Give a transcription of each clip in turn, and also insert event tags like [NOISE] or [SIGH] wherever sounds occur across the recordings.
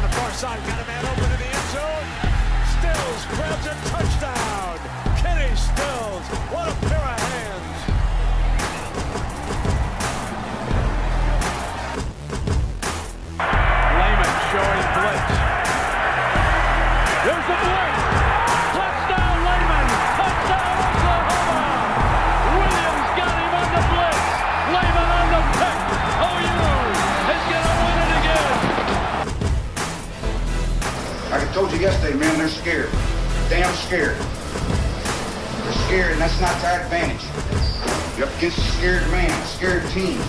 down the far side, got a man open in the end zone. Stills grabs a touchdown. Kenny Stills, what a pair told you yesterday, man, they're scared. Damn scared. They're scared, and that's not to our advantage. You're up against a scared man, a scared team.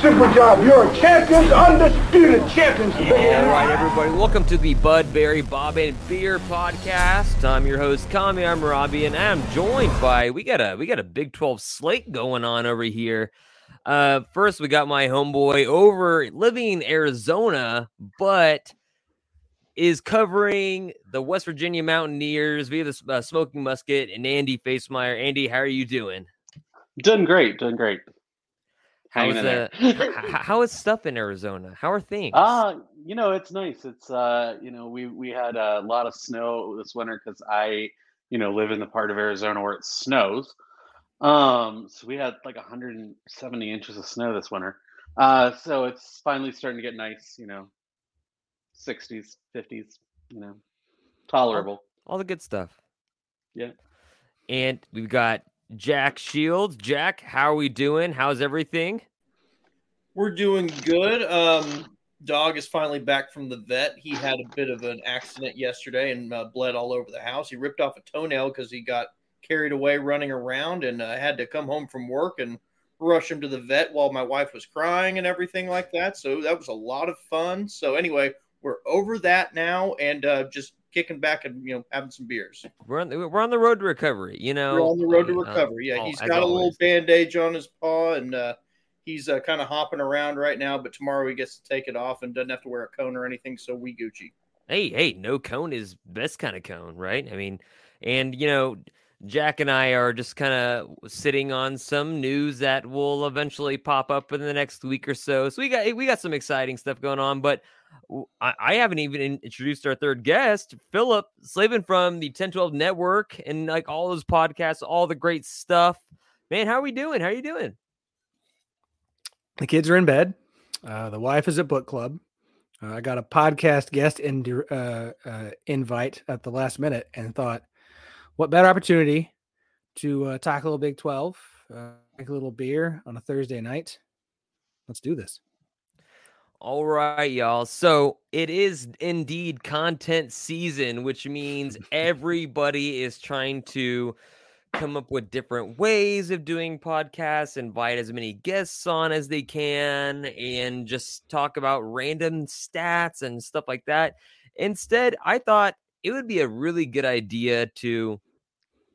Super job. You're a champion, undisputed champions. All right, everybody. Welcome to the Bud Berry Bob and Beer podcast. I'm your host, Kami. I'm Robbie, and I'm joined by we got a we got a Big 12 slate going on over here. Uh, first, we got my homeboy over living in Arizona, but is covering the West Virginia Mountaineers via the uh, Smoking Musket and Andy Facemire. Andy, how are you doing? Doing great, doing great. How's uh, how is stuff in Arizona? How are things? Ah, you know, it's nice. It's uh, you know, we we had a lot of snow this winter because I, you know, live in the part of Arizona where it snows. Um, so we had like 170 inches of snow this winter. Uh, so it's finally starting to get nice, you know, 60s, 50s, you know, tolerable. all the good stuff. Yeah. And we've got Jack Shields. Jack, how are we doing? How's everything? We're doing good. Um, dog is finally back from the vet. He had a bit of an accident yesterday and uh, bled all over the house. He ripped off a toenail because he got carried away running around, and I had to come home from work and rush him to the vet while my wife was crying and everything like that. So that was a lot of fun. So anyway, we're over that now and uh, just kicking back and you know having some beers. We're on the, we're on the road to recovery. You know, We're on the road to Uh, recovery. Yeah, oh, he's got a little bandage on his paw, and uh, he's uh, kind of hopping around right now. But tomorrow he gets to take it off and doesn't have to wear a cone or anything. So we Gucci. Hey, hey, no cone is best kind of cone, right? I mean, and you know, Jack and I are just kind of sitting on some news that will eventually pop up in the next week or so. So we got we got some exciting stuff going on, but I, haven't even introduced our third guest, Phillip Slavin from the Ten12 Network and like all those podcasts, all the great stuff. Man, how are we doing? How are you doing? The kids are in bed. Uh, the wife is at book club. Uh, I got a podcast guest in, uh, uh, invite at the last minute and thought, what better opportunity to uh, talk a Big 12, uh, a little beer on a Thursday night? Let's do this. All right, y'all. So it is indeed content season, which means [LAUGHS] everybody is trying to come up with different ways of doing podcasts, invite as many guests on as they can, and just talk about random stats and stuff like that. Instead, I thought it would be a really good idea to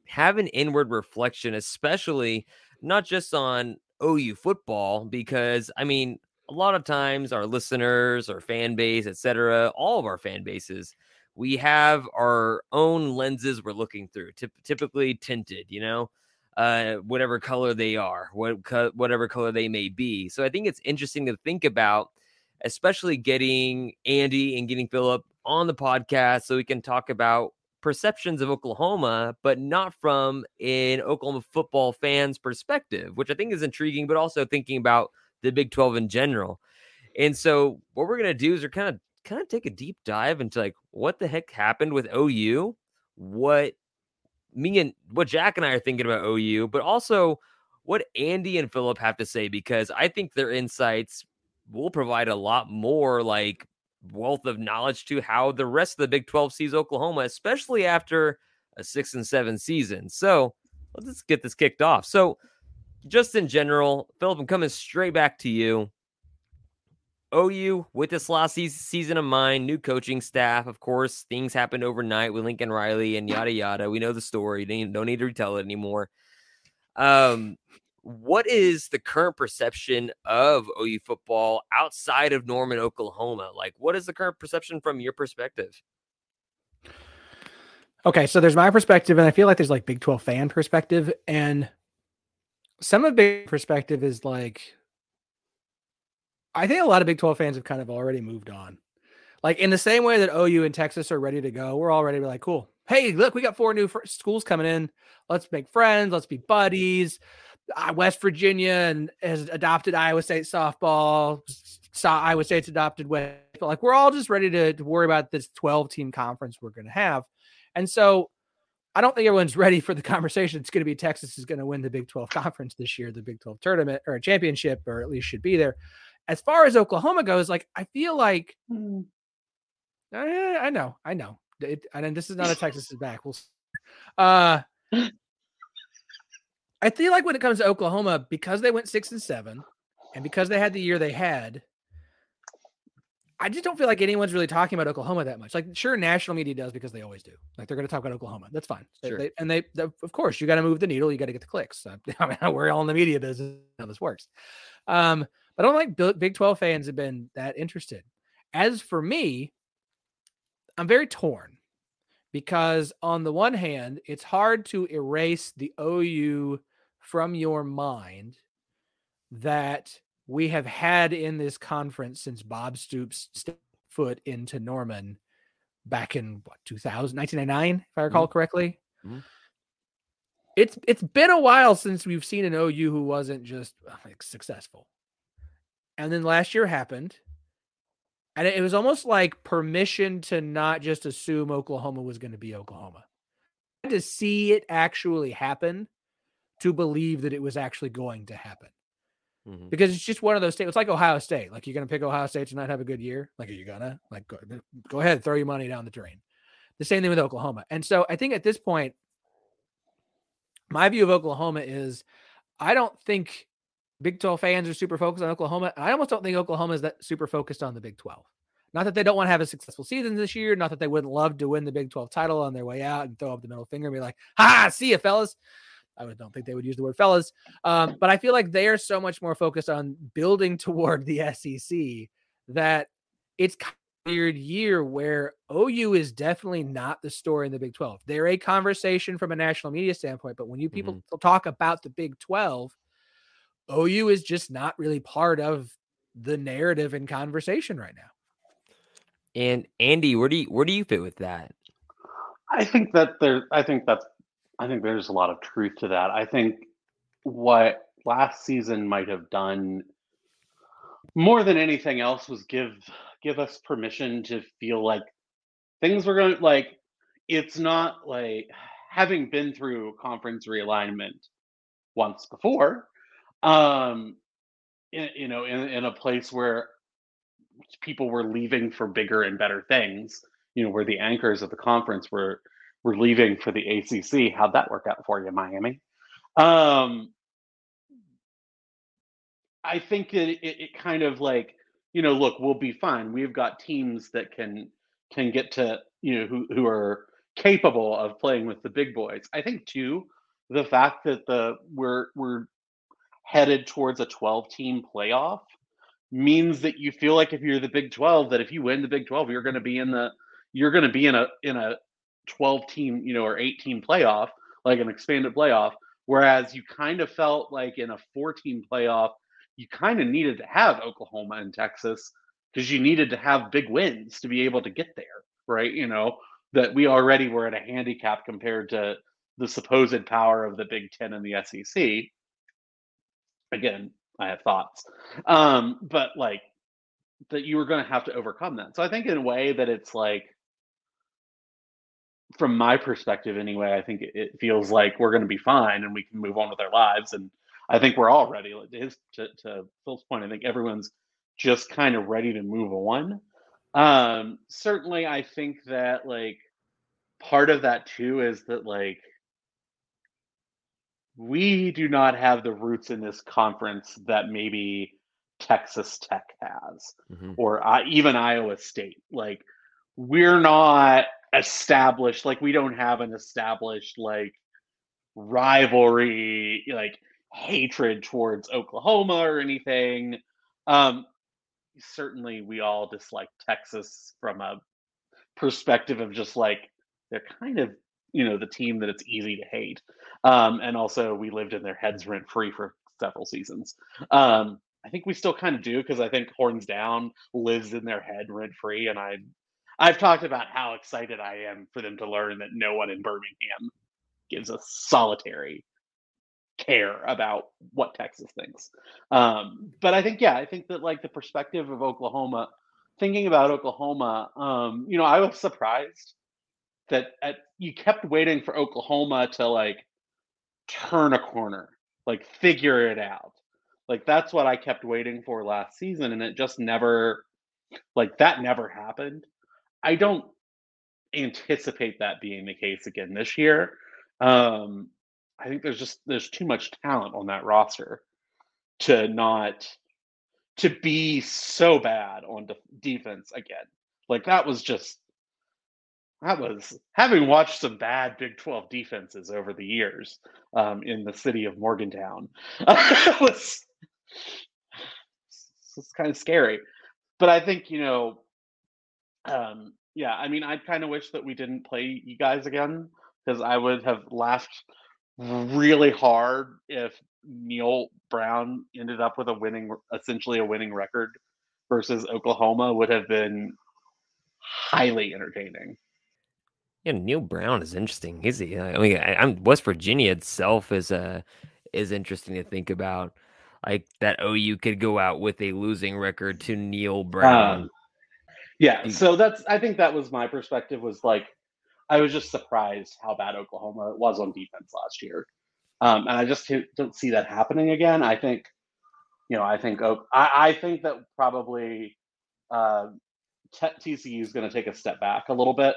have an inward reflection, especially not just on OU football, because I mean, a lot of times our listeners, our fan base, etc., all of our fan bases, we have our own lenses we're looking through, typ- typically tinted, you know, uh, whatever color they are, what co- whatever color they may be. So I think it's interesting to think about, especially getting Andy and getting Phillip on the podcast so we can talk about perceptions of Oklahoma, but not from an Oklahoma football fan's perspective, which I think is intriguing, but also thinking about the Big 12 in general. And so what we're gonna do is we're kind of kind of take a deep dive into like what the heck happened with OU, what me and what Jack and I are thinking about OU, but also what Andy and Phillip have to say because I think their insights will provide a lot more like wealth of knowledge to how the rest of the Big 12 sees Oklahoma, especially after a six and seven season. So let's get this kicked off. So, just in general, Phillip, I'm coming straight back to you. OU with this last season of mine, new coaching staff. Of course, things happened overnight with Lincoln Riley and yada yada. We know the story. Don't don't need to retell it anymore. Um, what is the current perception of OU football outside of Norman, Oklahoma? Like, what is the current perception from your perspective? Okay, so there's my perspective, and I feel like there's like Big 12 fan perspective, and some of Big perspective is like I think a lot of Big 12 fans have kind of already moved on. Like in the same way that OU and Texas are ready to go, we're all ready to be like, cool. Hey, look, we got four new fr- schools coming in. Let's make friends. Let's be buddies. Uh, West Virginia and has adopted Iowa State softball. Saw Iowa State's adopted West. But Like we're all just ready to, to worry about this 12 team conference we're going to have. And so I don't think everyone's [LAUGHS] ready for the conversation. It's going to be Texas is going to win the Big 12 conference this year, the Big 12 tournament or a championship, or at least should be there. As far as Oklahoma goes, like I feel like Hmm. I, I know, I know. It, and this is not a Texas is back. We'll. Uh, [LAUGHS] I feel like when it comes to Oklahoma, because they went six and seven, and because they had the year they had, I just don't feel like anyone's really talking about Oklahoma that much. Like, sure, national media does because they always do. Like, they're going to talk about Oklahoma. That's fine. Sure. they- and they, they- of course, you got to move the needle. You got to get the clicks. [LAUGHS] I mean, we're all in the media business. How this works. Um, but I don't like Big- Big Twelve fans have been that interested. As for me, I'm very torn because on the one hand, it's hard to erase the OU from your mind that we have had in this conference since Bob Stoops stepped foot into Norman back in what 2000 1999 if I recall correctly. Mhm. It's it's been a while since we've seen an OU who wasn't just uh, like successful. And then last year happened and it was almost like permission to not just assume Oklahoma was going to be Oklahoma. To see it actually happen to believe that it was actually going to happen. Mhm. Because it's just one of those states. It's like Ohio State. Like you're going to pick Ohio State to not have a good year. Like, are you gonna like go, go ahead, throw your money down the drain? The same thing with Oklahoma. And so I think at this point, my view of Oklahoma is I don't think Big 12 fans are super focused on Oklahoma. And I almost don't think Oklahoma is that super focused on the Big 12. Not that they don't want to have a successful season this year, not that they wouldn't love to win the Big 12 title on their way out and throw up the middle finger and be like, ha, see you, fellas. I would- don't think they would use the word fellas. Um, but I feel like they are so much more focused on building [LAUGHS] toward the SEC that it's kind of a weird year where OU is definitely not the story in the Big 12. They're a conversation from a national media standpoint, but when you people talk about the Big 12, OU is just not really part of the narrative and conversation right now. And Andy, where do you where do you fit with that? I think that there. I think that's. I think there's a lot of truth to that. I think what last season might have done more than anything else was give give us permission to feel like things were going like it's not like having been through conference realignment once before um in, you know in, in a place where people were leaving for bigger and better things you know where the anchors of the conference were were leaving for the ACC how'd that work out for you Miami? Um I think it, it, it kind of like you know look we'll be fine. We've got teams that can can get to you know who who are capable of playing with the big boys. I think too the fact that the we're we're headed towards a 12 team playoff means that you feel like if you're the Big 12 that if you win the Big 12 you're going to be in the you're going to be in a in a 12 team you know or 18 playoff like an expanded playoff whereas you kind of felt like in a 4 team playoff you kind of needed to have Oklahoma and Texas because you needed to have big wins to be able to get there right? You know that we already were at a handicap compared to the supposed power of the Big 10 and the SEC again i have thoughts. Um but like that you were going to have to overcome that. So i think in a way that it's like from my perspective anyway i think it, feels like we're going to be fine and we can move on with our lives and i think we're all ready to, his, to, to phil's point i think everyone's just kind of ready to move on um certainly i think that like part of that too is that like we do not have the roots in this conference that maybe Texas Tech has, Mhm. or uh, even Iowa State. Like, we're not established. Like, we don't have an established like rivalry, like hatred towards Oklahoma or anything. Um, certainly, we all dislike Texas from a perspective of just like they're kind of you know the team that it's easy to hate um, and also we lived in their heads rent free for several seasons um, I think we still kind of do because I think Horns Down lives in their head rent free, and I I've talked about how excited I am for them to learn that no one in Birmingham gives a solitary care about what Texas thinks. Um, but I think, yeah, I think that like the perspective of Oklahoma, thinking about Oklahoma, um, you know, I was surprised that at, you kept waiting for Oklahoma to like turn a corner, like figure it out. Like that's what I kept waiting for last season, and it just never, like that never happened. I don't anticipate that being the case again this year. Um, I think there's just there's too much talent on that roster to not to be so bad on de- defense again. Like that was just that was having watched some bad Big 12 defenses over the years um, in the city of Morgantown [LAUGHS] was it's kind of scary. But I think you know, um, yeah. I mean, I kind of wish that we didn't play you guys again because I would have laughed really hard if Neal Brown ended up with a winning, essentially a winning record versus Oklahoma would have been highly entertaining. Yeah, Neal Brown is interesting. He's, I mean, I, am West Virginia itself is a uh, is interesting to think about. Like that OU could go out with a losing record to Neal Brown. Um, yeah, so that's I think that was my perspective was like I was just surprised how bad Oklahoma was on defense last year, um, and I just don't see that happening again. I think, you know, I think I, I think that probably uh, TCU is going to take a step back a little bit.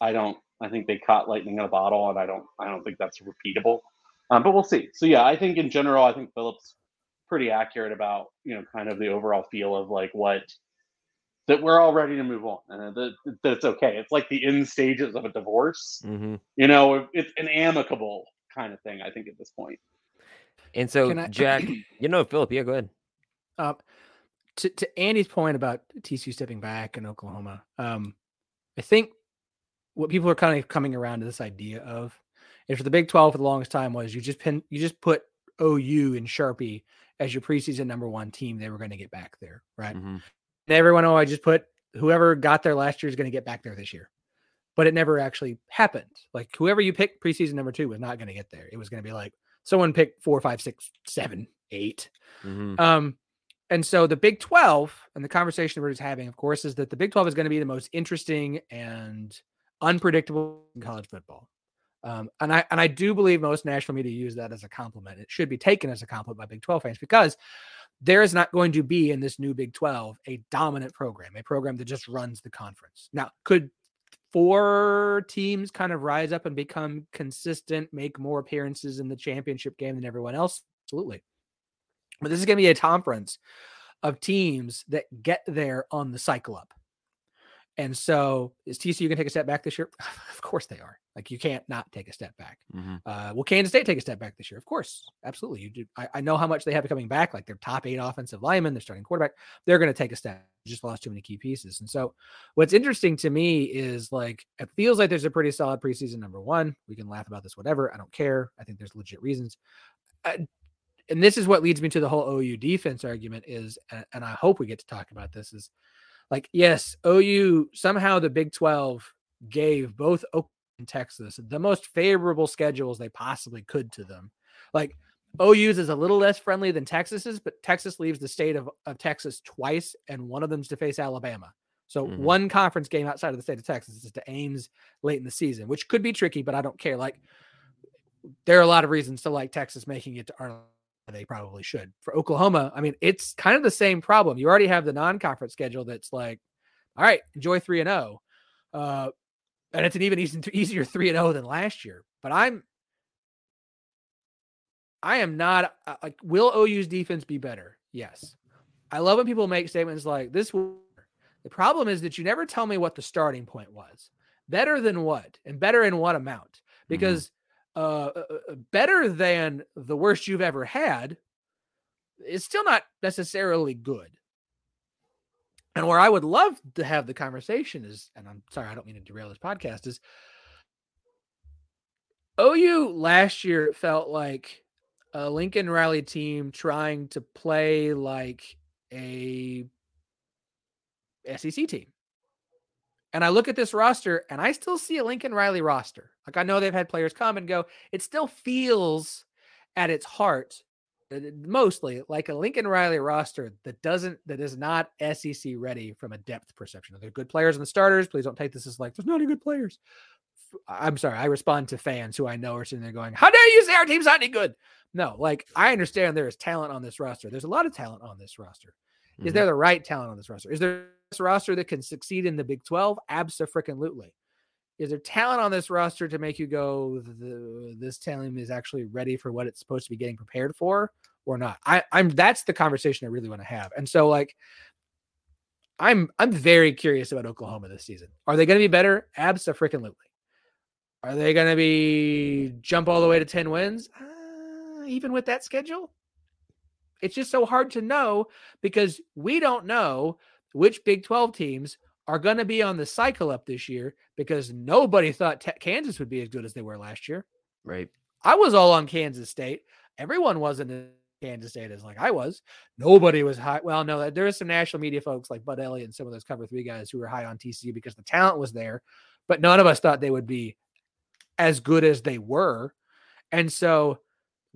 I don't. I think they caught lightning in a bottle, and I don't. I don't think that's repeatable. Um, but we'll see. So yeah, I think in general, I think Phillips pretty accurate about you know kind of the overall feel of like what that we're all ready to move on and that, that it's okay. It's like the end stages of a divorce. Mm-hmm. You know, it's an amicable kind of thing, I think, at this point. And so, I, [CLEARS THROAT] Jack, you know, Phillip, yeah, go ahead. Uh, to, to Andy's point about TCU stepping back in Oklahoma, um, I think what people are kind of coming around to this idea of if the Big 12 for the longest time was you just pin, you just put OU and Sharpie as your preseason number one team, they were going to get back there, right? Mm-hmm everyone, oh, I just put whoever got there last year is going to get back there this year. But it never actually happened. Like whoever you picked preseason number two was not going to get there. It was going to be like someone picked four, five, six, seven, eight. Mm-hmm. Um, and so the Big 12 and the conversation we're just having, of course, is that the Big 12 is going to be the most interesting and unpredictable in college football. Um, and I and I do believe most national media use that as a compliment. It should be taken as a compliment by Big 12 fans because there is not going to be in this new Big 12 a dominant program, a program that just runs the conference. Now, could four teams kind of rise up and become consistent, make more appearances in the championship game than everyone else? Absolutely. But this is going to be a conference of teams that get there on the cycle up. And so is TCU going to take a step back this year? [LAUGHS] of course they are. Like you can't not take a step back. Mm-hmm. Uh, will Kansas State take a step back this year? Of course, absolutely. You do. I, I, know how much they have coming back. Like their top eight offensive linemen, their starting quarterback, they're going to take a step. Just lost too many key pieces. And so, what's interesting to me is like it feels like there's a pretty solid preseason number one. We can laugh about this, whatever. I don't care. I think there's legit reasons. Uh, and this is what leads me to the whole OU defense argument. Is and I hope we get to talk about this. Is like yes, OU somehow the Big Twelve gave both Oklahoma and Texas the most favorable schedules they possibly could to them. Like OU's is a little less friendly than Texas's, but Texas leaves the state of, of Texas twice, and one of them's to face Alabama. So mm-hmm. one conference game outside of the state of Texas is to Ames late in the season, which could be tricky, but I don't care. Like there are a lot of reasons to like Texas making it to Arnold. They probably should. For Oklahoma, I mean, it's kind of the same problem. You already have the non-conference schedule that's like, all right, enjoy three and zero. Oh. Uh, and it's an even [LAUGHS] easier three and zero oh than last year. But I'm, I am not uh, like. Will OU's defense be better? Yes. I love when people make statements like this. The problem is that you never tell me what the starting point was. Better than what, and better in what amount? Mm-hmm. Because. Uh, uh, better than the worst you've ever had is still not necessarily good. And where I would love to have the conversation is, and I'm sorry, I don't mean to derail this podcast, is OU last year felt like a Lincoln Riley team trying to play like a SEC team. And I look at this roster and I still see a Lincoln Riley roster. Like I know they've had players come and go. It still feels at its heart mostly like a Lincoln Riley roster that doesn't that is not SEC ready from a depth perception. They're good players in the starters. Please don't take this as like there's not any good players. I'm sorry, I respond to fans who I know are sitting there going, How dare you say our team's not any good? No, like I understand there is talent on this roster. There's a lot of talent on this roster. Is Mhm. there the right talent on this roster? Is there roster that can succeed in the Big 12? Absolutely. Is there talent on this roster to make you go, this talent is actually ready for what it's supposed to be getting prepared for or not? I, I'm that's the conversation I really want to have. And so like I'm I'm very curious about Oklahoma this season. Are they going to be better? Absolutely. Are they going to be jump all the way to 10 wins? Uh, even with that schedule? It's just so hard to know because we don't know which Big 12 teams are going to be on the cycle up this year because nobody thought te- Kansas would be as good as they were last year. Right. I was all on Kansas State. Everyone wasn't in Kansas State as like I was. Nobody was high. Well, no, there is some national media folks like Bud Elliott and some of those cover three guys who were high on TCU because the talent was there, but none of us thought they would be as good as they were. And so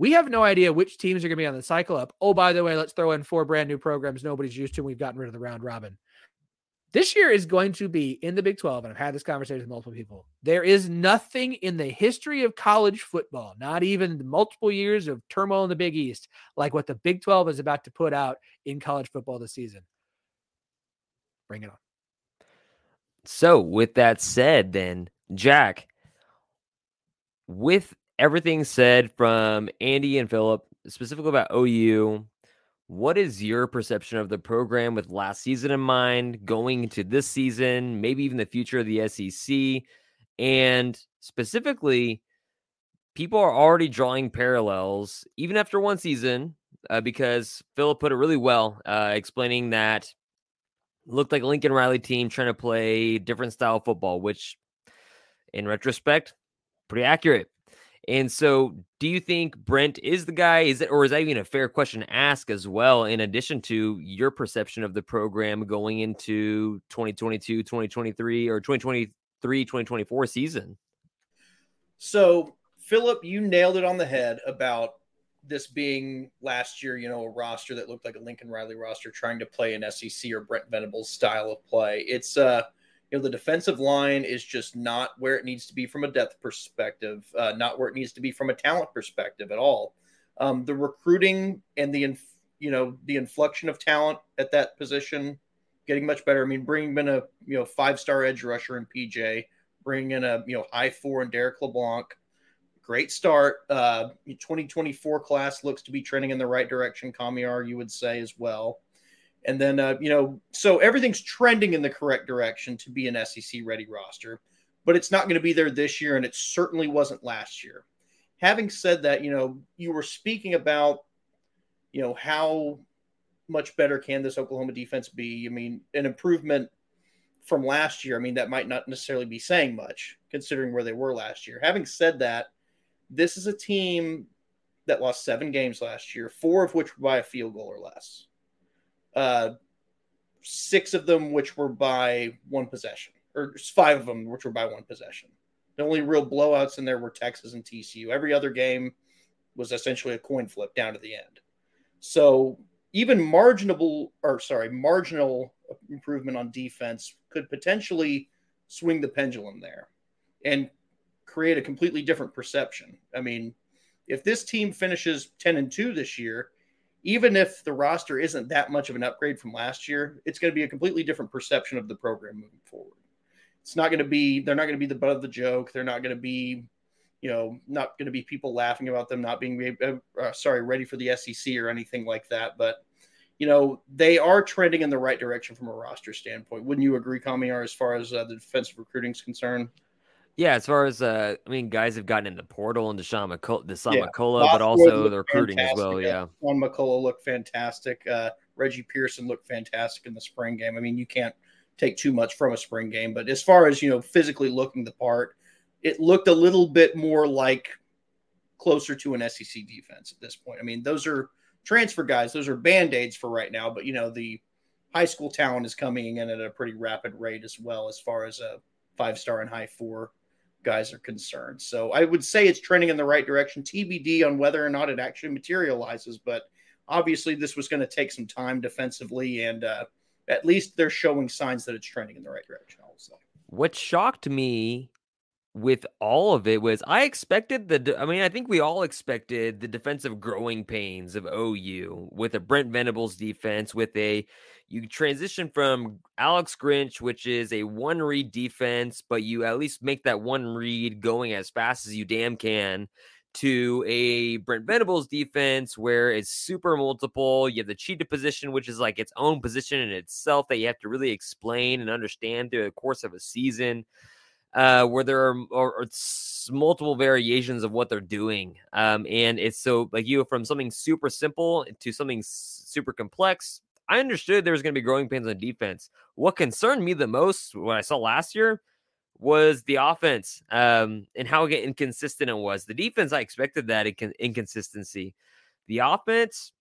we have no idea which teams are going to be on the cycle up. Oh, by the way, let's throw in four brand new programs nobody's used to. And we've gotten rid of the round robin. This year is going to be in the Big 12, and I've had this conversation with multiple people. There is nothing in the history of college football, not even the multiple years of turmoil in the Big East, like what the Big 12 is about to put out in college football this season. Bring it on. So, with that said, then, Jack, with everything said from Andy and Phillip, specifically about OU, what is your perception of the program with last season in mind, going into this season, maybe even the future of the SEC? And specifically, people are already drawing parallels, even after one season, uh, because Phillip put it really well, uh, explaining that looked like Lincoln Riley team trying to play different style football, which in retrospect, pretty accurate. And so, do you think Brent is the guy? Is it, or is that even a fair question to ask as well? In addition to your perception of the program going into 2022, 2023, or 2023, 2024 season? So, Phillip, you nailed it on the head about this being last year, you know, a roster that looked like a Lincoln Riley roster trying to play an SEC or Brent Venables style of play. It's uh you know the defensive line is just not where it needs to be from a depth perspective, uh, not where it needs to be from a talent perspective at all. Um, the recruiting and the inf- you know the inflection of talent at that position getting much better. I mean, bringing in a you know five star edge rusher in PJ, bringing in a you know high four in Derrick LeBlanc. Great start. Uh, 2024 class looks to be trending in the right direction. Kamiar, you would say as well. And then, uh, you know, so everything's trending in the correct direction to be an SEC ready roster, but it's not going to be there this year, and it certainly wasn't last year. Having said that, you know, you were speaking about, you know, how much better can this Oklahoma defense be? I mean, an improvement from last year. I mean, that might not necessarily be saying much considering where they were last year. Having said that, this is a team that lost seven games last year, four of which were by a field goal or less uh, six of them which were by one possession, or five of them which were by one possession. The only real blowouts in there were Texas and TCU. Every other game was essentially a coin flip down to the end. So even marginal, or sorry, marginal improvement on defense could potentially swing the pendulum there and create a completely different perception. I mean, if this team finishes 10 and 2 this year, even if the roster isn't that much of an upgrade from last year, it's going to be a completely different perception of the program moving forward. It's not going to be, they're not going to be the butt of the joke. They're not going to be, you know, not going to be people laughing about them not being, uh, sorry, ready for the SEC or anything like that. But, you know, they are trending in the right direction from a roster standpoint. Wouldn't you agree, Kamiar, as far as uh, the defensive recruiting is concerned? Yeah, as far as uh, I mean, guys have gotten in the portal and Dasan McCullough, Dasan Yeah. McCullough, but also the recruiting as well. Yeah, Dasan McCullough looked fantastic. Uh, Reggie Pearson looked fantastic in the spring game. I mean, you can't take too much from a spring game, but as far as you know, physically looking the part, it looked a little bit more like closer to an SEC defense at this point. I mean, those are transfer guys; those are band aids for right now. But you know, the high school talent is coming in at a pretty rapid rate as well, as far as a five star and high four guys are concerned. So I would say it's trending in the right direction. TBD on whether or not it actually materializes, but obviously this was going to take some time defensively, and uh, at least they're showing signs that it's trending in the right direction. Say. What shocked me with all of it was I expected the I mean I think we all expected the defensive growing pains of OU with a Brent Venables defense with a you transition from Alex Grinch which is a one read defense but you at least make that one read going as fast as you damn can to a Brent Venables defense where it's super multiple. You have the cheetah position, which is like its own position in itself that you have to really explain and understand through the course of a season uh, where there are multiple variations of what they're doing. Um, and it's so like you from something super simple to something super complex. I understood there was going to be growing pains on defense. What concerned me the most, what I saw last year, was the offense um, and how inconsistent it was. The defense, I expected that inc- inconsistency. The offense,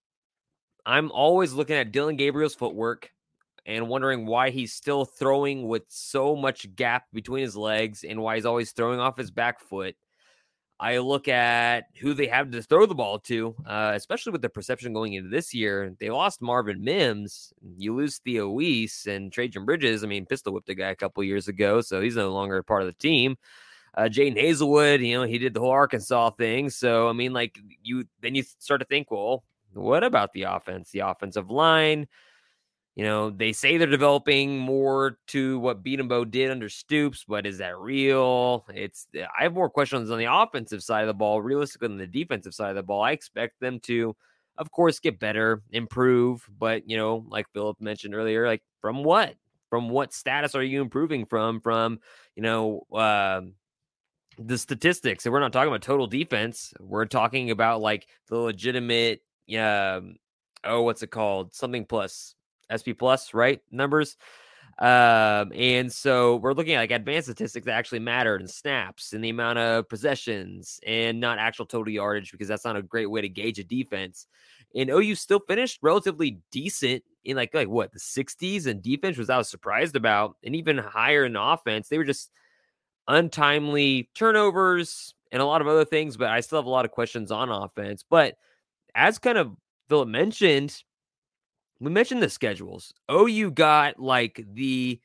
I'm always looking at Dillon Gabriel's footwork and wondering why he's still throwing with so much gap between his legs and why he's always throwing off his back foot. I look at who they have to throw the ball to, uh, especially with the perception going into this year. They lost Marvin Mims. You lose Theo Wease and Trejan Bridges. I mean, pistol whipped a guy a couple years ago, so he's no longer a part of the team. Uh, Jadon Haselwood, you know, he did the whole Arkansas thing. So, I mean, like you, then you start to think, well, what about the offense, the offensive line? You know, they say they're developing more to what Bedenbaugh did under Stoops, but is that real? It's I have more questions on the offensive side of the ball, realistically than the defensive side of the ball. I expect them to, of course, get better, improve, but you know, like Phillip mentioned earlier, like from what? From what status are you improving from? From you know, uh, the statistics. And we're not talking about total defense. We're talking about like the legitimate, yeah, oh, what's it called? Something plus SP plus, right? Numbers. Um, and so we're looking at like advanced statistics that actually matter and snaps and the amount of possessions and not actual total yardage because that's not a great way to gauge a defense. And OU still finished relatively decent in like like what the 60s and defense was I was surprised about, and even higher in offense. They were just untimely turnovers and a lot of other things, but I still have a lot of questions on offense. But as kind of Phillip mentioned, we mentioned the schedules. OU got like the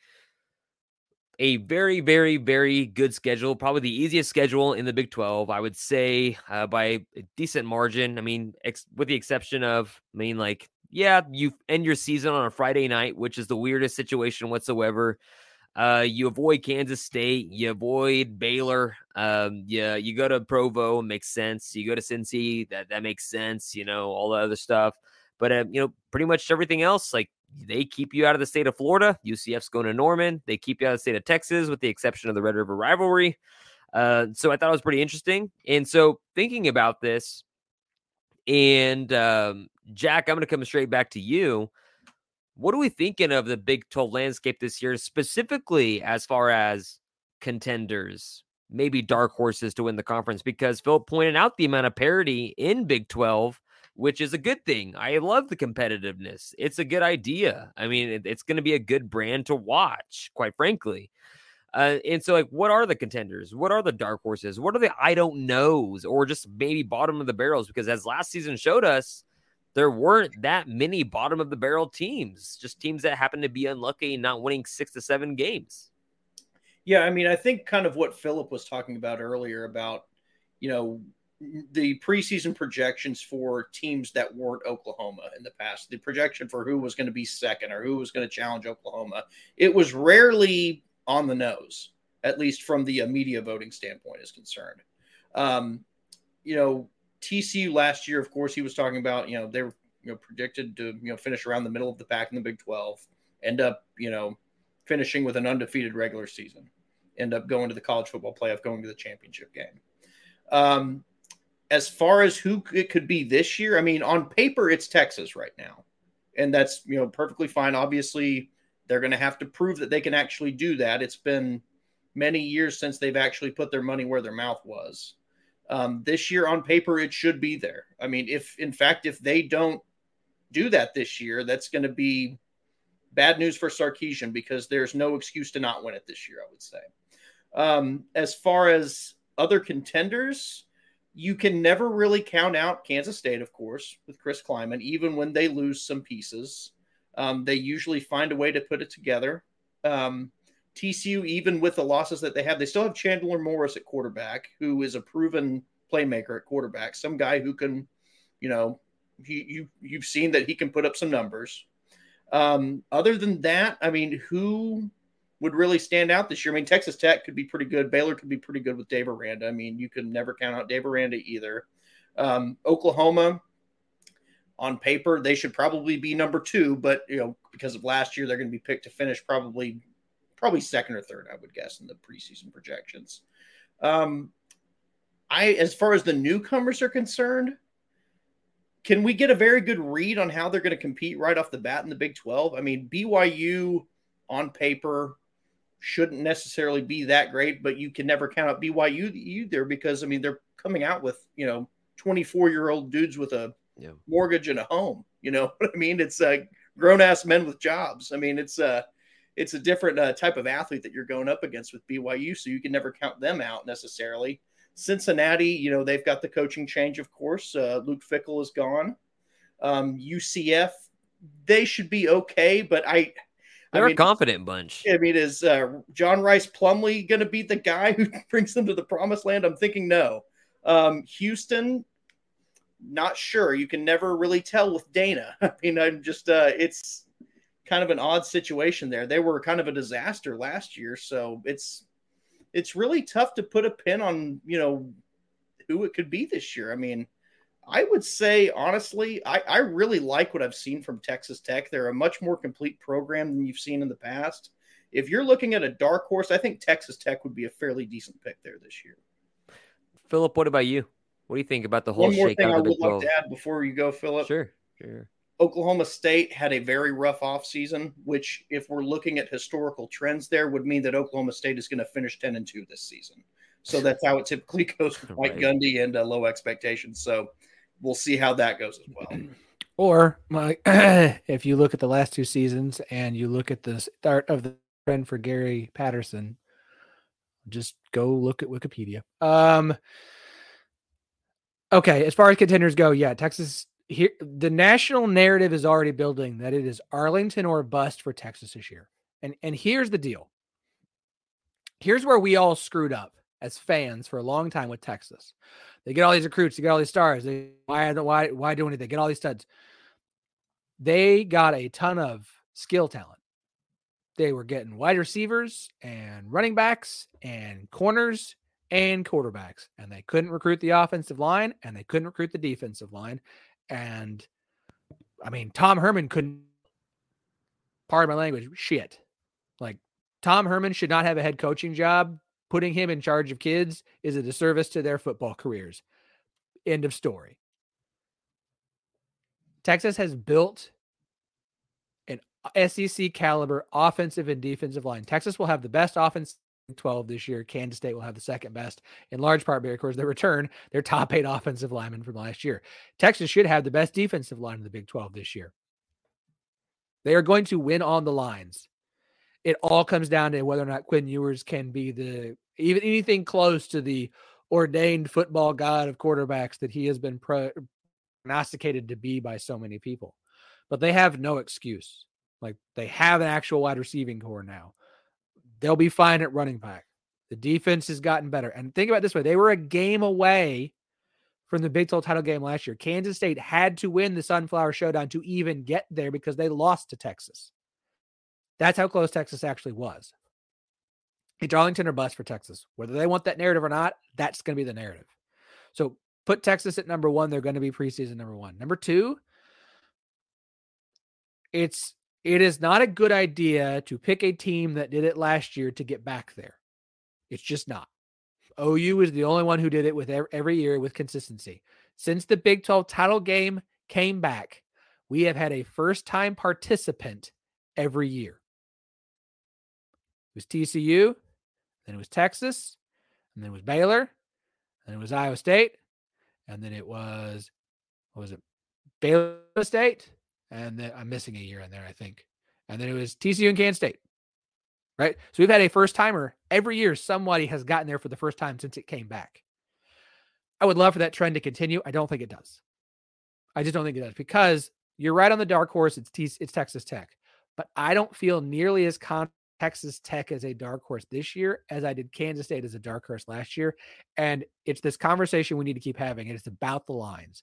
a very, very, very good schedule. Probably the easiest schedule in the Big 12, I would say, uh, by a decent margin. I mean, ex- with the exception of, I mean, like, yeah, you end your season on a Friday night, which is the weirdest situation whatsoever. Uh, you avoid Kansas State, you avoid Baylor. Um, yeah, you go to Provo, makes sense. You go to Cincy, that that makes sense. You know, all the other stuff. But uh, you know, pretty much everything else, like they keep you out of the state of Florida. UCF's going to Norman. They keep you out of the state of Texas, with the exception of the Red River rivalry. Uh, so I thought it was pretty interesting. And so thinking about this, and um, Jack, I'm going to come straight back to you. What are we thinking of the Big 12 landscape this year, specifically as far as contenders, maybe dark horses to win the conference? Because Phil pointed out the amount of parity in Big 12 which is a good thing. I love the competitiveness. It's a good idea. I mean, it, it's going to be a good brand to watch, quite frankly. Uh, and so, like, what are the contenders? What are the dark horses? What are the I don't knows, or just maybe bottom of the barrels? Because as last season showed us, there weren't that many bottom of the barrel teams, just teams that happen to be unlucky, and not winning six to seven games. Yeah, I mean, I think kind of what Phillip was talking about earlier about, you know, the preseason projections for teams that weren't Oklahoma in the past, the projection for who was going to be second or who was going to challenge Oklahoma, it was rarely on the nose, at least from the media voting standpoint is concerned. Um, you know, TCU last year, of course, he was talking about, you know, they were you know predicted to you know finish around the middle of the pack in the Big 12, end up you know finishing with an undefeated regular season, end up going to the college football playoff, going to the championship game. Um, as far as who it could be this year, I mean, on paper, it's Texas right now. And that's, you know, perfectly fine. Obviously, they're going to have to prove that they can actually do that. It's been many years since they've actually put their money where their mouth was. Um, this year, on paper, it should be there. I mean, if in fact, if they don't do that this year, that's going to be bad news for Sarkisian because there's no excuse to not win it this year. I would say. Um, as far as other contenders, you can never really count out Kansas State, of course, with Chris Klieman, even when they lose some pieces. Um, they usually find a way to put it together. Um, TCU, even with the losses that they have, they still have Chandler Morris at quarterback, who is a proven playmaker at quarterback, some guy who can, you know, he, you you've seen that he can put up some numbers. Um, other than that, I mean, who would really stand out this year? I mean, Texas Tech could be pretty good. Baylor could be pretty good with Dave Aranda. I mean, you can never count out Dave Aranda either. Um, Oklahoma, on paper, they should probably be number two, but you know, because of last year, they're going to be picked to finish probably probably second or third, I would guess, in the preseason projections. Um, I, as far as the newcomers are concerned, can we get a very good read on how they're going to compete right off the bat in the Big 12? I mean, BYU on paper shouldn't necessarily be that great, but you can never count out BYU either because I mean they're coming out with you know 24 year old dudes with a yeah. mortgage and a home. You know [LAUGHS] what I mean? It's uh, grown ass men with jobs. I mean it's uh it's a different uh, type of athlete that you're going up against with BYU, so you can never count them out necessarily. Cincinnati, you know, they've got the coaching change, of course. Uh, Luke Fickell is gone. Um, UCF, they should be okay, but I. They're I mean, a confident bunch. I mean, is uh, John Rhys Plumlee going to be the guy who [LAUGHS] brings them to the promised land? I'm thinking no. Um, Houston, not sure. You can never really tell with Dana. [LAUGHS] I mean, I'm just, uh, it's kind of an odd situation there. They were kind of a disaster last year, so it's it's really tough to put a pin on, you know, who it could be this year. I mean, I would say honestly, I, I really like what I've seen from Texas Tech. They're a much more complete program than you've seen in the past. If you're looking at a dark horse, I think Texas Tech would be a fairly decent pick there this year. Phillip, what about you? What do you think about the whole One more thing I would like to add before you go, Phillip. Sure, sure. Oklahoma State had a very rough offseason, which, if we're looking at historical trends there, would mean that Oklahoma State is going to finish 10 and 2 this season. So that's how it typically [LAUGHS] goes with Mike Right. Gundy and uh, low expectations. So we'll see how that goes as well. [CLEARS THROAT] Or Mike, [CLEARS THROAT] if you look at the last two seasons and you look at the start of the trend for Gary Patterson, just go look at Wikipedia. Um, okay, as far as contenders go, yeah, Texas. Here, the national narrative is already building that it is Arlington or bust for Texas this year. And and here's the deal. Here's where we all screwed up as fans for a long time with Texas. They get all these recruits, they get all these stars. They why why why do anything? They get all these studs. They got a ton of skill talent. They were getting wide receivers and running backs and corners and quarterbacks, and they couldn't recruit the offensive line and they couldn't recruit the defensive line. And I mean, Tom Herman couldn't. Pardon my language. Shit. Like Tom Herman should not have a head coaching job. Putting him in charge of kids is a disservice to their football careers. End of story. Texas has built an SEC caliber offensive and defensive line. Texas will have the best offense in 12 this year. Kansas State will have the second best, in large part because they return their top eight offensive linemen from last year. Texas should have the best defensive line in the Big 12 this year. They are going to win on the lines. It all comes down to whether or not Quinn Ewers can be the even anything close to the ordained football god of quarterbacks that he has been pro- prognosticated to be by so many people. But they have no excuse. Like they have an actual wide receiving corps now. They'll be fine at running back. The defense has gotten better. And think about this way they were a game away from the Big 12 title game last year. Kansas State had to win the Sunflower Showdown to even get there because they lost to Texas. That's how close Texas actually was. It's Arlington or bust for Texas. Whether they want that narrative or not, that's going to be the narrative. So put Texas at number one. They're going to be preseason number one. Number two, it's it is not a good idea to pick a team that did it last year to get back there. It's just not. OU is the only one who did it with every year with consistency. Since the Big 12 title game came back, we have had a first time participant every year. It was TCU, then it was Texas, and then it was Baylor, and it was Iowa State, and then it was what was it, Baylor State, and then I'm missing a year in there, I think, and then it was TCU and Kansas State. Right, so we've had a first timer every year. Somebody has gotten there for the first time since it came back. I would love for that trend to continue. I don't think it does. I just don't think it does because you're right on the dark horse. It's T- it's Texas Tech, but I don't feel nearly as confident Texas Tech as a dark horse this year as I did Kansas State as a dark horse last year. And it's this conversation we need to keep having, and it's about the lines.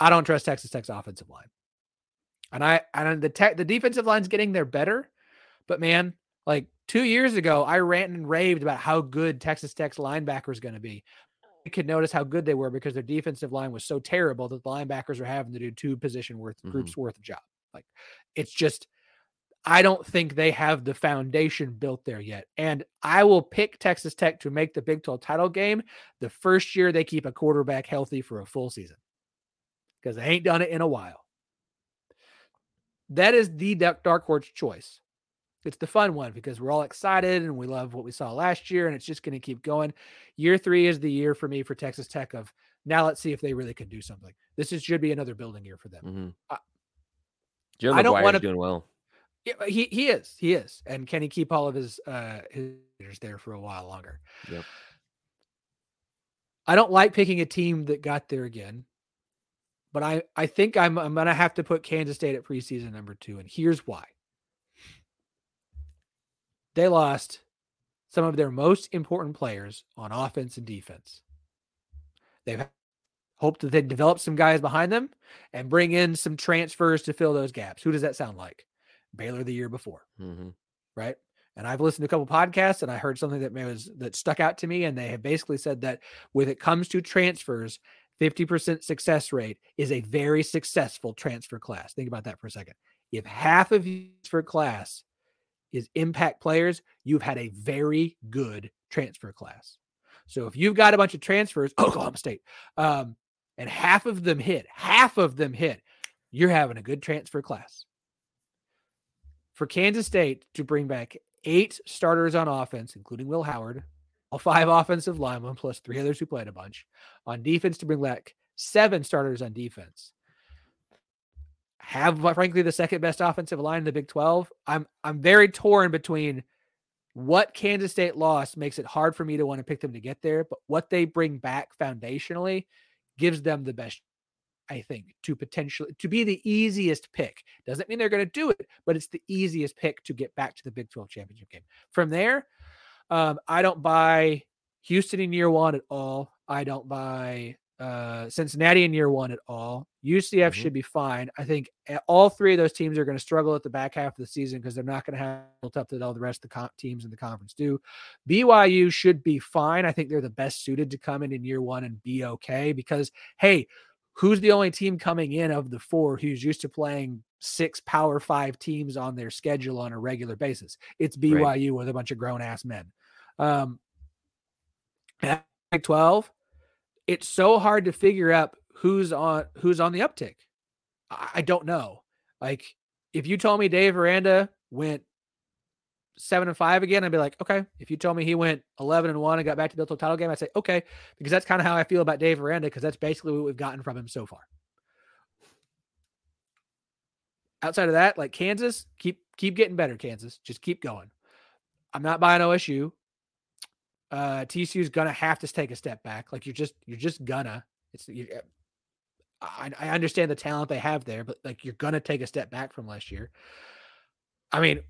I don't trust Texas Tech's offensive line, and I and the tech the defensive line's getting there better, but man, like two years ago, I ranted and raved about how good Texas Tech's linebacker is going to be. You could notice how good they were because their defensive line was so terrible that the linebackers were having to do two position worth Mhm. groups worth of job. Like it's just I don't think they have the foundation built there yet. And I will pick Texas Tech to make the Big 12 title game the first year they keep a quarterback healthy for a full season because they ain't done it in a while. That is the dark dark horse choice. It's the fun one because we're all excited and we love what we saw last year, and it's just going to keep going. Year three is the year for me for Texas Tech of now let's see if they really can do something. This is, should be another building year for them. Mm-hmm. I- Joe I don't wanna- doing well. Yeah, he he is. He is. And can he keep all of his uh his there for a while longer? Yep. I don't like picking a team that got there again. But I I think I'm I'm going to have to put Kansas State at preseason number 2 and here's why. They lost some of their most important players on offense and defense. They've hoped that they develop some guys behind them and bring in some transfers to fill those gaps. Who does that sound like? Baylor the year before, Mm-hmm. right? And I've listened to a couple podcasts and I heard something that was that stuck out to me. And they have basically said that when it comes to transfers, 50% success rate is a very successful transfer class. Think about that for a second. If half of your transfer class is impact players, you've had a very good transfer class. So if you've got a bunch of transfers, [CLEARS THROAT] Oklahoma State, um, and half of them hit, half of them hit, you're having a good transfer class. For Kansas State to bring back eight starters on offense, including Will Howard, all five offensive linemen plus three others who played a bunch. On defense, to bring back seven starters on defense. Have frankly the second best offensive line in the Big 12. I'm I'm very torn between what Kansas State lost makes it hard for me to want to pick them to get there, but what they bring back foundationally gives them the best I think, to potentially to be the easiest pick. Doesn't mean they're going to do it, but it's the easiest pick to get back to the Big 12 championship game. From there, um, I don't buy Houston in year one at all. I don't buy uh, Cincinnati in year one at all. UCF Mhm. should be fine. I think all three of those teams are going to struggle at the back half of the season because they're not going to have built up that all the rest of the teams in the conference do. BYU should be fine. I think they're the best suited to come in in year one and be okay because, hey, who's the only team coming in of the four who's used to playing six power five teams on their schedule on a regular basis? It's BYU Right. with a bunch of grown ass men. Um, at Big 12, it's so hard to figure out who's on who's on the uptick. I, I don't know. Like if you told me Dave Aranda went seven and five again, I'd be like, okay. If you told me he went eleven and one and got back to the title game, I'd say okay, because that's kind of how I feel about Dave Aranda, because that's basically what we've gotten from him so far. Outside of that, like Kansas, keep keep getting better, Kansas. Just keep going. I'm not buying OSU. Uh TCU's gonna have to take a step back. Like you're just you're just gonna. It's you, I, I understand the talent they have there, but like you're gonna take a step back from last year. I mean,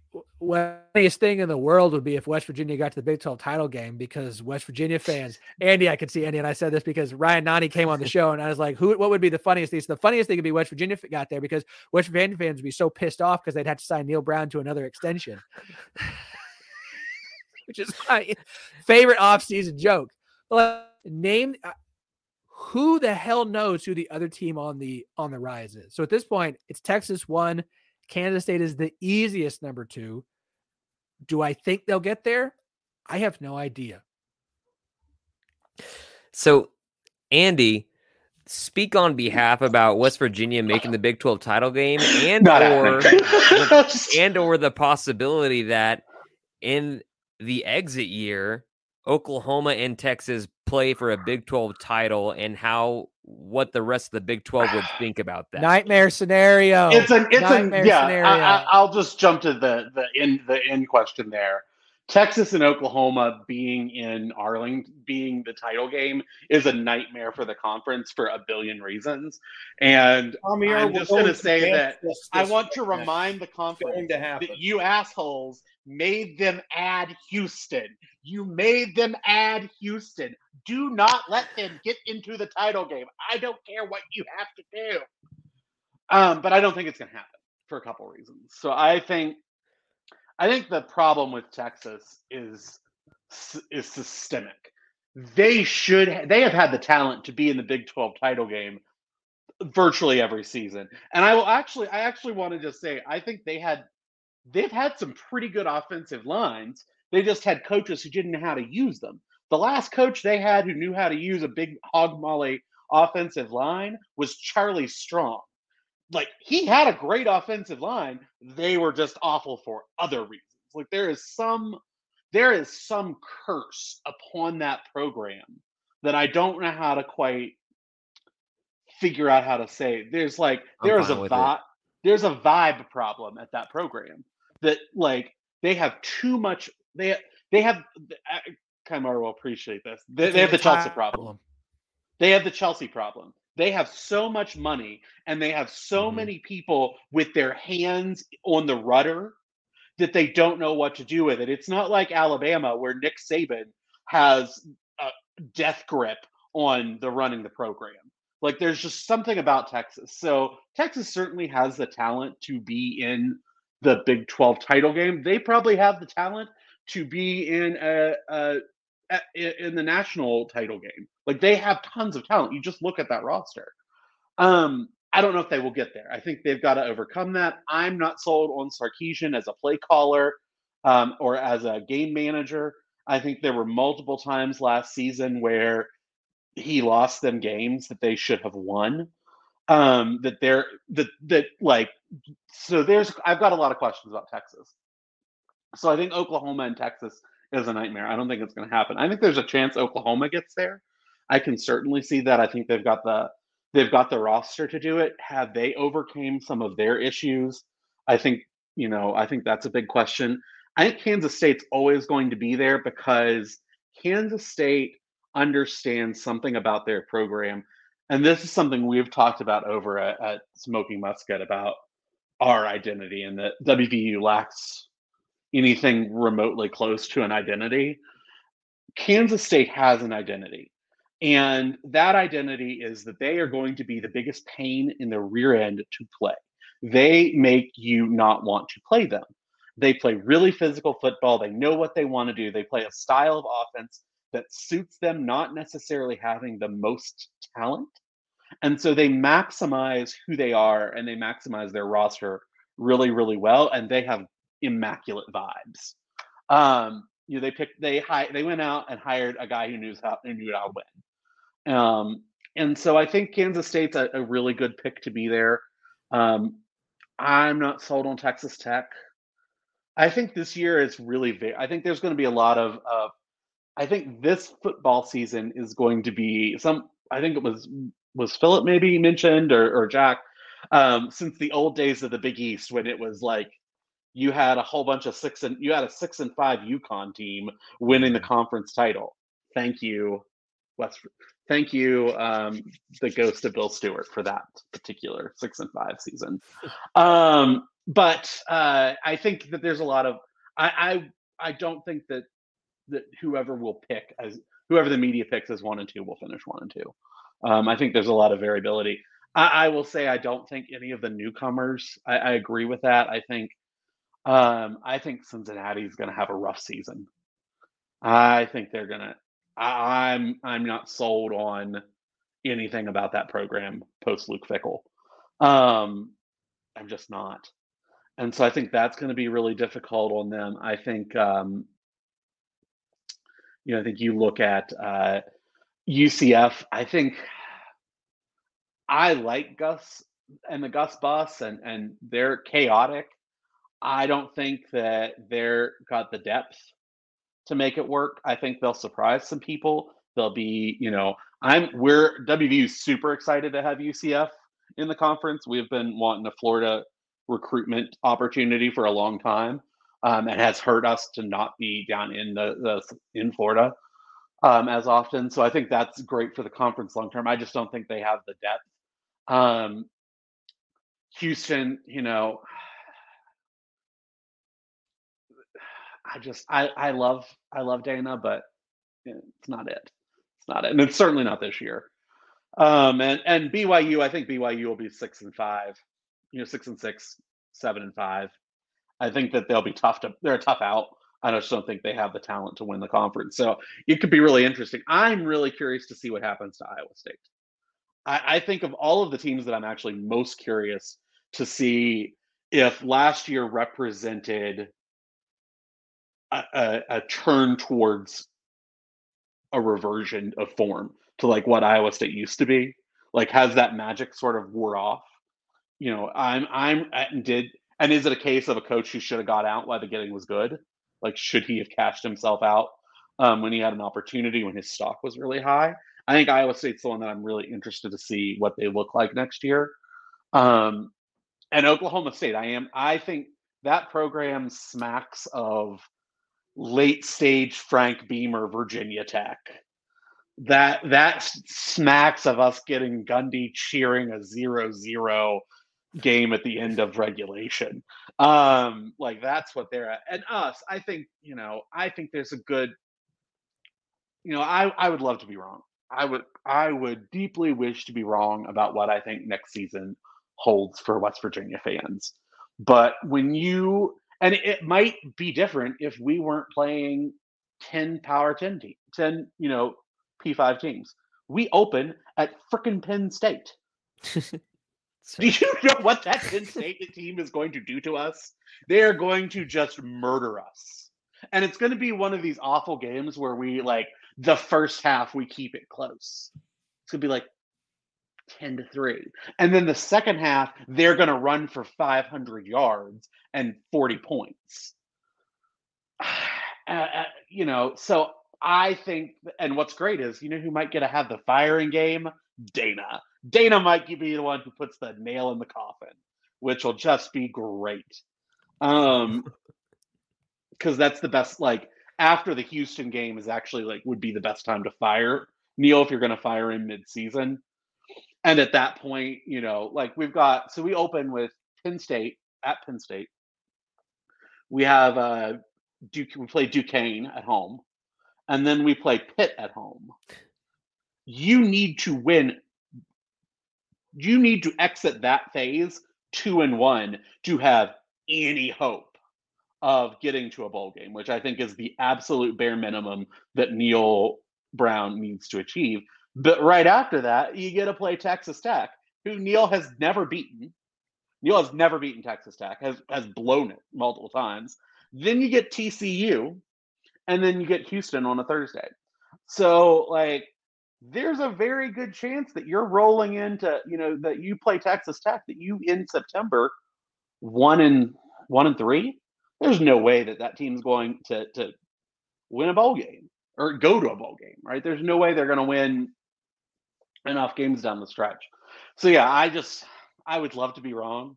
funniest thing in the world would be if West Virginia got to the Big 12 title game because West Virginia fans, Andy, I could see Andy, and I said this because Ryan Nani came on the [LAUGHS] show, and I was like, "Who? What would be the funniest thing?" So the funniest thing would be West Virginia got there because West Virginia fans would be so pissed off because they'd have to sign Neal Brown to another extension, [LAUGHS] which is my favorite offseason joke. Like, name uh, who the hell knows who the other team on the on the rise is. So at this point, it's Texas one. Kansas State is the easiest number two. Do I think they'll get there? I have no idea. So, Andy, speak on behalf about West Virginia making the Big 12 title game and Not or happening. [LAUGHS] and or the possibility that in the exit year, Oklahoma and Texas play for a Big 12 title and how what the rest of the Big 12 would [SIGHS] think about that. Nightmare scenario. It's an it's Nightmare a yeah. scenario. I, I, I'll just jump to the the in the end question there. Texas and Oklahoma being in Arlington, being the title game, is a nightmare for the conference for a billion reasons. And Tommy, I'm we're just going to to say that this- I want to remind the conference to that you assholes made them add Houston. You made them add Houston. Do not let them get into the title game. I don't care what you have to do. Um, but I don't think it's going to happen for a couple reasons. So I think, I think the problem with Texas is is systemic. They should. They have had the talent to be in the Big Twelve title game virtually every season. And I will actually, I actually want to just say, I think they had, they've had some pretty good offensive lines. They just had coaches who didn't know how to use them. The last coach they had who knew how to use a big hog molly offensive line was Charlie Strong. Like he had a great offensive line. They were just awful for other reasons. Like there is some, there is some curse upon that program that I don't know how to quite figure out how to say. There's like there's a vibe there's a vibe problem at that program that like they have too much they they have Kamiar will appreciate this. They, they have the Chelsea problem. They have the Chelsea problem. They have so much money and they have so Mhm. many people with their hands on the rudder that they don't know what to do with it. It's not like Alabama where Nick Saban has a death grip on the running the program. Like there's just something about Texas. So Texas certainly has the talent to be in the Big 12 title game. They probably have the talent to be in a, a, a in the national title game. Like they have tons of talent. You just look at that roster. Um, I don't know if they will get there. I think they've got to overcome that. I'm not sold on Sarkisian as a play caller um, or as a game manager. I think there were multiple times last season where he lost them games that they should have won. Um, that they're that that like so there's I've got a lot of questions about Texas. So I think Oklahoma and Texas is a nightmare. I don't think it's going to happen. I think there's a chance Oklahoma gets there. I can certainly see that. I think they've got the they've got the roster to do it. Have they overcame some of their issues? I think you know. I think that's a big question. I think Kansas State's always going to be there because Kansas State understands something about their program, and this is something we've talked about over at, at Smoking Musket about our identity and that WVU lacks anything remotely close to an identity. Kansas State has an identity. And that identity is that they are going to be the biggest pain in the rear end to play. They make you not want to play them. They play really physical football. They know what they want to do. They play a style of offense that suits them, not necessarily having the most talent. And so they maximize who they are and they maximize their roster really, really well. And they have immaculate vibes. Um, you know, they picked they hi- they went out and hired a guy who knew how who knew how to win. Um, and so I think Kansas State's a, a really good pick to be there. Um, I'm not sold on Texas Tech. I think this year is really. I think there's going to be a lot of. Uh, I think this football season is going to be some. I think it was was Phillip maybe mentioned or, or Jack um, since the old days of the Big East when it was like you had a whole bunch of six and you had a six and five UConn team winning the conference title. Thank you, West. Thank you, um, the ghost of Bill Stewart, for that particular six and five season. Um, but uh, I think that there's a lot of I, I I don't think that that whoever will pick as whoever the media picks as one and two will finish one and two. Um, I think there's a lot of variability. I, I will say I don't think any of the newcomers. I, I agree with that. I think um, I think Cincinnati is going to have a rough season. I think they're going to. I'm I'm not sold on anything about that program post Luke Fickell. Um, I'm just not, and so I think that's going to be really difficult on them. I think um, you know I think you look at uh, UCF. I think I like Gus and the Gus bus, and and they're chaotic. I don't think that they're got the depth to make it work. I think they'll surprise some people. They'll be, you know, I'm we're WVU is super excited to have UCF in the conference. We've been wanting a Florida recruitment opportunity for a long time. Um, and has hurt us to not be down in the, the in Florida um, as often. So I think that's great for the conference long term. I just don't think they have the depth. Um, Houston, you know, I just I I love I love Dana, but it's not it. It's not it, and it's certainly not this year. Um, and and BYU, I think BYU will be six and five, you know, six and six, seven and five. I think that they'll be tough to. They're a tough out. I just don't think they have the talent to win the conference. So it could be really interesting. I'm really curious to see what happens to Iowa State. I, I think of all of the teams that I'm actually most curious to see if last year represented a, a, turn towards a reversion of form to like what Iowa State used to be. Like, has that magic sort of wore off? You know, I'm I'm did and is it a case of a coach who should have got out while the getting was good? Like, should he have cashed himself out um, when he had an opportunity when his stock was really high? I think Iowa State's the one that I'm really interested to see what they look like next year. Um, and Oklahoma State, I am. I think that program smacks of late stage Frank Beamer, Virginia Tech. That that smacks of us getting Gundy cheering a zero zero game at the end of regulation. Um, like that's what they're at. And us, I think, you know, I think there's a good, you know, I, I would love to be wrong. I would I would deeply wish to be wrong about what I think next season holds for West Virginia fans. But when you and it might be different if we weren't playing 10 power 10 team, 10, you know, P5 teams. We open at frickin' Penn State. Do you know what that [LAUGHS] Penn State team is going to do to us? They are going to just murder us. And it's going to be one of these awful games where we like the first half we keep it close. It's going to be like 10 to 3. And then the second half they're going to run for 500 yards and 40 points. [SIGHS] Uh, uh, you know, so I think and what's great is you know who might get to have the firing game? Dana. Dana might be the one who puts the nail in the coffin, which will just be great. Um, [LAUGHS] because that's the best. Like after the Houston game is actually like would be the best time to fire Neal if you're going to fire him mid-season. And at that point, you know, like we've got so we open with Penn State at Penn State. We have uh Duke. We play Duquesne at home, and then we play Pitt at home. You need to win you need to exit that phase two and one to have any hope of getting to a bowl game, which I think is the absolute bare minimum that Neal Brown needs to achieve. But right after that, you get to play Texas Tech, who Neal has never beaten. Neal has never beaten Texas Tech, has has blown it multiple times. Then you get TCU, and then you get Houston on a Thursday. So like there's a very good chance that you're rolling into, you know, that you play Texas Tech, that you in September one and one and three. There's no way that that team's going to to win a bowl game or go to a bowl game, right? There's no way they're going to win enough games down the stretch. So yeah, I just I would love to be wrong.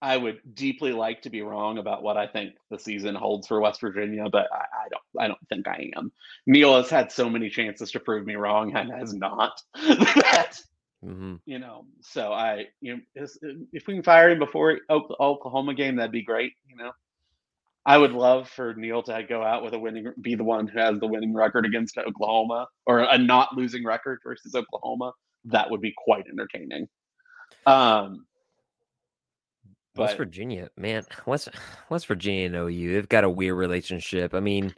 I would deeply like to be wrong about what I think the season holds for West Virginia, but I, I, don't. I don't think I am. Neal has had so many chances to prove me wrong and has not. [LAUGHS] that mm-hmm. you know, so I you know if we can fire him before the Oklahoma game, that'd be great. You know, I would love for Neal to go out with a winning, be the one who has the winning record against Oklahoma or a not losing record versus Oklahoma. That would be quite entertaining. Um, West Virginia, man, West West Virginia and OU, they've got a weird relationship. I mean,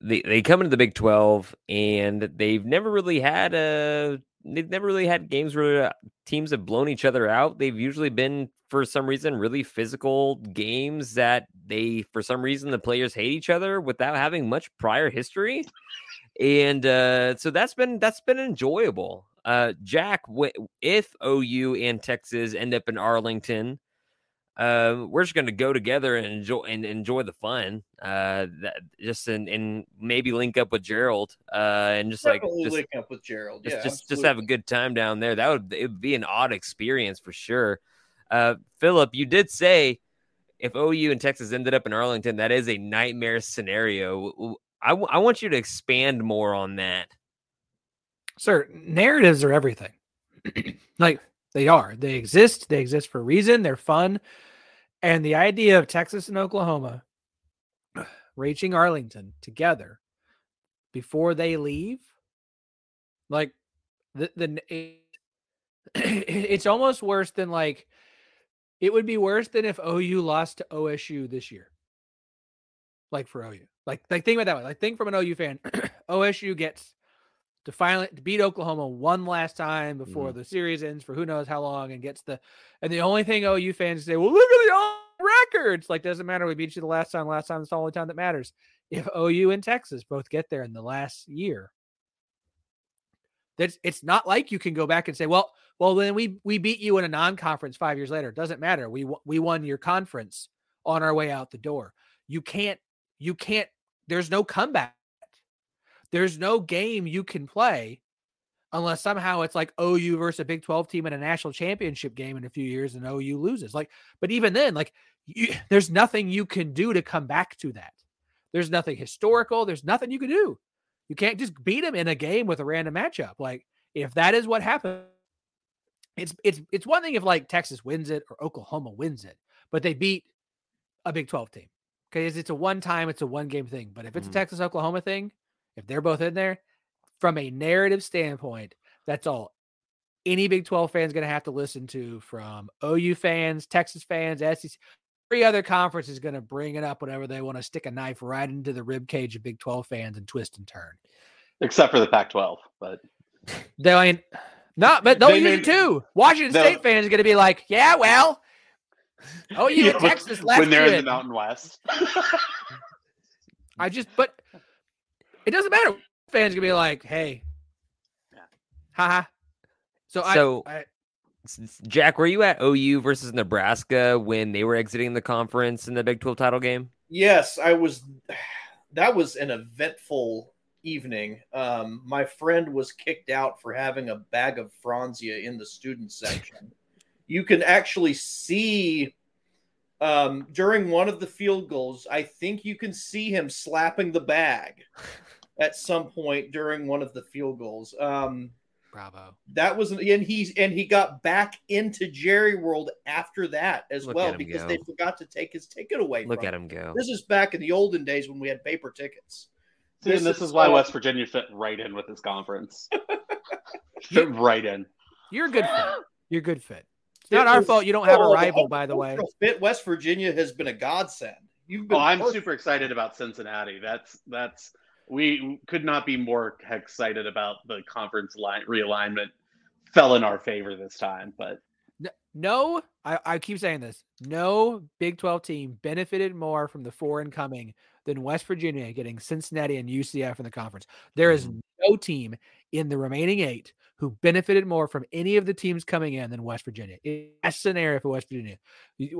they they come into the Big Twelve and they've never really had a they've never really had games where uh, teams have blown each other out. They've usually been for some reason really physical games that they for some reason the players hate each other without having much prior history. And uh, so that's been that's been enjoyable. Uh, Jack, if OU and Texas end up in Arlington, um, we're just going to go together and enjoy and enjoy the fun. Uh, that just and, and maybe link up with Gerald. Uh, and just like just, link up with Gerald. just yeah, just, just have a good time down there. That would it would be an odd experience for sure. Uh, Phillip, you did say if OU and Texas ended up in Arlington, that is a nightmare scenario. W- I, w- I want you to expand more on that. Sir, narratives are everything. [CLEARS THROAT] like they are. They exist. They exist for a reason. They're fun. And the idea of Texas and Oklahoma reaching Arlington together before they leave, like the the it, [CLEARS THROAT] it's almost worse than like it would be worse than if OU lost to OSU this year. Like for OU. Like like think about that way. Like think from an OU fan. [CLEARS THROAT] OSU gets to finally to beat Oklahoma one last time before mm-hmm. the series ends for who knows how long and gets the and the only thing OU fans say, well, look at the all records. Like doesn't matter. We beat you the last time. Last time it's the only time that matters. If OU and Texas both get there in the last year, that's it's not like you can go back and say, well, well then we we beat you in a non-conference five years later. It Doesn't matter. We we won your conference on our way out the door. You can't you can't. There's no comeback. There's no game you can play unless somehow it's like OU versus a Big 12 team in a national championship game in a few years and OU loses. Like, but even then, like, you, [SIGHS] there's nothing you can do to come back to that. There's nothing historical. There's nothing you can do. You can't just beat them in a game with a random matchup. Like, if that is what happened, it's it's it's one thing if like Texas wins it or Oklahoma wins it, but they beat a Big 12 team. Because it's a one time, it's a one game thing. But if it's Mhm. a Texas Oklahoma thing, if they're both in there, from a narrative standpoint, that's all any Big 12 fan's going to have to listen to from OU fans, Texas fans, SEC. Every other conference is going to bring it up whenever they want to stick a knife right into the rib cage of Big 12 fans and twist and turn. except for the Pac-12. But [SIGHS] They ain't not, but they'll They use it too. Washington they'll- State fans are going to be like, yeah, well, oh, [LAUGHS] you Yeah, in when- Texas left when they're in the. Mountain West. [LAUGHS] I just, but it doesn't matter. Fans gonna be like, hey, Yeah. haha. So, So- I, I, S- s- Jack, were you at OU versus Nebraska when they were exiting the conference in the Big 12 title game? Yes, I was. [SIGHS] That was an eventful evening. Um, my friend was kicked out for having a bag of Franzia in the student [LAUGHS] section. you can actually see um, during one of the field goals. I think you can see him slapping the bag [LAUGHS] at some point during one of the field goals. Um, bravo. that was and he's and he got back into Jerry World after that as Look well because go. they forgot to take his ticket away. Look from at him. him go. This is back in the olden days when we had paper tickets. See, and This this is, is why West Virginia fit right in with this conference. [LAUGHS] [LAUGHS] fit right in. You're a good fit. You're a good fit. It's It not our was- fault you don't have a Oh, the rival, whole by the way. Fit West Virginia has been a godsend. You've been Oh, I'm perfect. super excited about Cincinnati. That's that's we could not be more excited about the conference line realignment. Fell in our favor this time, but No, I, I keep saying this. No Big 12 team benefited more from the four incoming than West Virginia getting Cincinnati and UCF in the conference. There is mm. no team in the remaining eight who benefited more from any of the teams coming in than West Virginia. It's a scenario for West Virginia.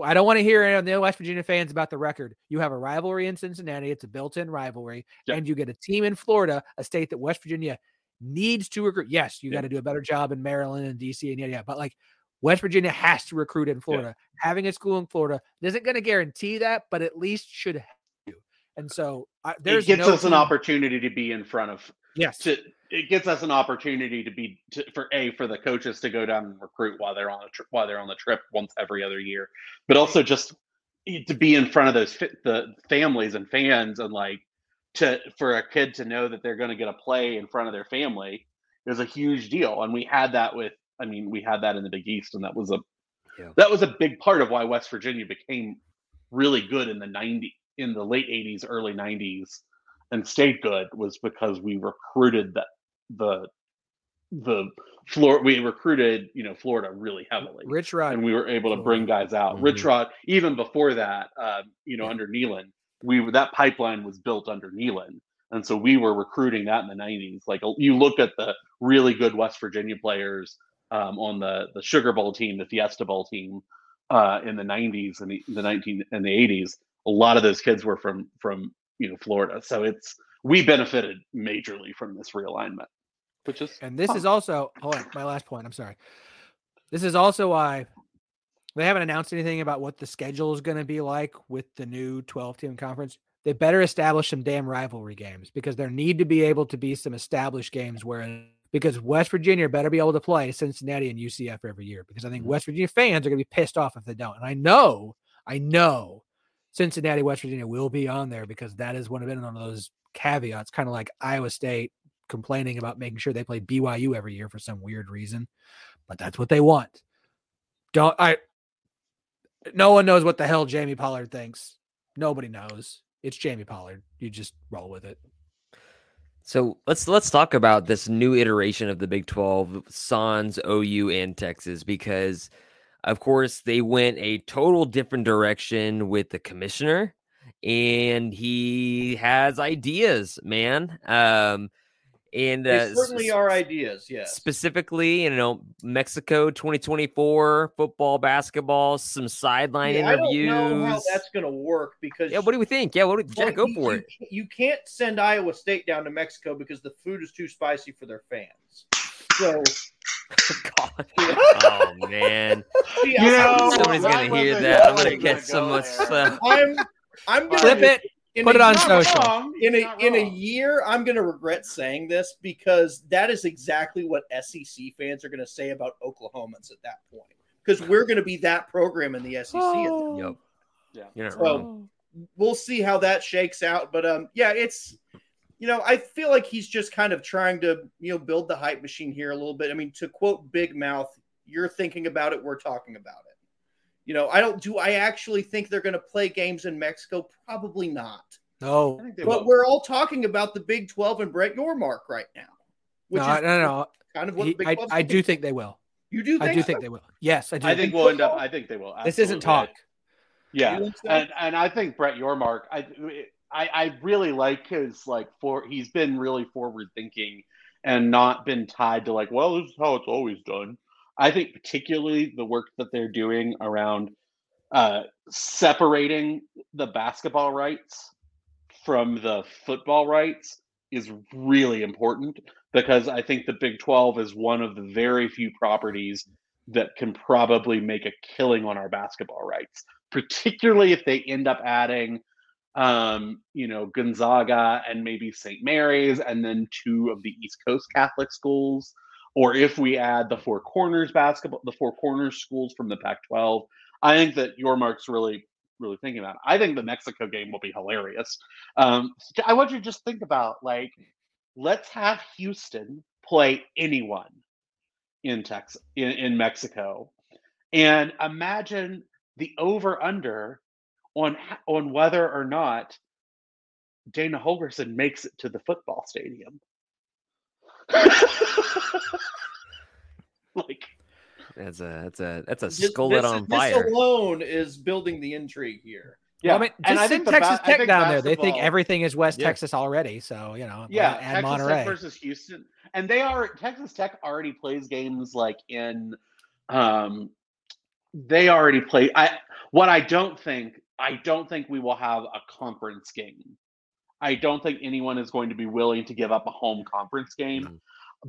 I don't want to hear any of the West Virginia fans about the record. You have a rivalry in Cincinnati, it's a built in rivalry, Yeah. and you get a team in Florida, a state that West Virginia needs to recruit. Yes, you Yeah. got to do a better job in Maryland and DC and yada yeah, But like West Virginia has to recruit in Florida. Having a school in Florida isn't going to guarantee that, but at least should have you. And so I, there's it gets no us an opportunity to be in front of Yes, to it gets us an opportunity to be to, for a for the coaches to go down and recruit while they're on a trip while they're on the trip once every other year, but also just eh, to be in front of those fi- the families and fans and like to for a kid to know that they're going to get a play in front of their family is a huge deal, and we had that with I mean we had that in the Big East, and that was a Yeah. that was a big part of why West Virginia became really good in the 90 in the late 80s early 90s and stayed good was because we recruited the the the floor we recruited you know Florida really heavily Rich Rod. and we were able to bring guys out. Mhm. Rich Rod, even before that, um, you know, under Nehlen, we were- that pipeline was built under Nehlen, and so we were recruiting that in the '90s. Like you look at the really good West Virginia players um, on the the Sugar Bowl team, the Fiesta Bowl team. uh, in the 90s and the, the 19 and the 80s, a lot of those kids were from from you know Florida. So it's we benefited majorly from this realignment, which is And this fun. is also hold on, my last point. I'm sorry. This is also why they haven't announced anything about what the schedule is going to be like with the new 12 team conference. They better establish some damn rivalry games because there need to be able to be some established games where because West Virginia better be able to play Cincinnati and UCF every year because I think mm-hmm. West Virginia fans are going to be pissed off if they don't. And I know, I know Cincinnati, West Virginia will be on there because that is one of been one of those caveats, kind of like Iowa State complaining about making sure they play BYU every year for some weird reason, but that's what they want. Don't I? No one knows what the hell Jamie Pollard thinks. Nobody knows. It's Jamie Pollard. You just roll with it. So let's let's talk about this new iteration of the Big 12, Sans, OU, and Texas, because of course they went a total different direction with the commissioner, and he has ideas, man. Um, and They uh, certainly are ideas. Yes. specifically, you know, Mexico 2024 football, basketball, some sideline Yeah, I don't interviews. know how that's going to work because yeah, what do we think? Yeah, what do, well, Jack, go for you it. You can't send Iowa State down to Mexico because the food is too spicy for their fans. So, God. Oh man. [LAUGHS] see, You know, Somebody's gonna hear wasn't- that. I'm gonna wasn't get so go much [LAUGHS] stuff. I'm I'm gonna Clip it. in Put a it on social. Wrong. in a in a year i'm going to regret saying this because that is exactly what sec fans are going to say about oklahomans at that point because we're going to be that program in the sec at that Yep. Yeah. You're not So- wrong. we'll see how that shakes out but um yeah it's you know i feel like he's just kind of trying to you know build the hype machine here a little bit i mean to quote big mouth you're thinking about it we're talking about it you know i don't do i actually think they're going to play games in mexico probably not No, I think they but will. we're all talking about the Big 12 and Brett Yormark right now, which no, is no, no. kind of what He- the Big I, 12 I do think they will. You do think I do so? think they will. Yes, I do. I think we'll end up. I think they will. this isn't talk. Yeah, You think so? and and I think Brett Yormark. I I, I really like his like for he's been really forward thinking and not been tied to like well this is how it's always done. I think particularly the work that they're doing around uh, separating the basketball rights from the football rights is really important because I think the Big 12 is one of the very few properties that can probably make a killing on our basketball rights, particularly if they end up adding, um, you know, Gonzaga and maybe St. Mary's and then two of the East Coast Catholic schools. Or if we add the Four Corners basketball, the Four Corners schools from the Pac 12, I think that Yormark's really, really thinking about. It. I think the Mexico game will be hilarious. Um, I want you to just think about like, let's have Houston play anyone in Texas in, in Mexico, and imagine the over under on on whether or not Dana Holgorsen makes it to the football stadium. [LAUGHS] like That's a that's a that's a This, skull this, on this fire. alone is building the intrigue here. Well, I mean, and just I think Texas ba- Tech think down there. They think everything is West Yeah. Texas already. So you know, yeah, add Texas Monterey. Tech versus Houston, and they are Texas Tech already plays games like in, um, they already play. I what I don't think I don't think we will have a conference game. I don't think anyone is going to be willing to give up a home conference game, Mhm.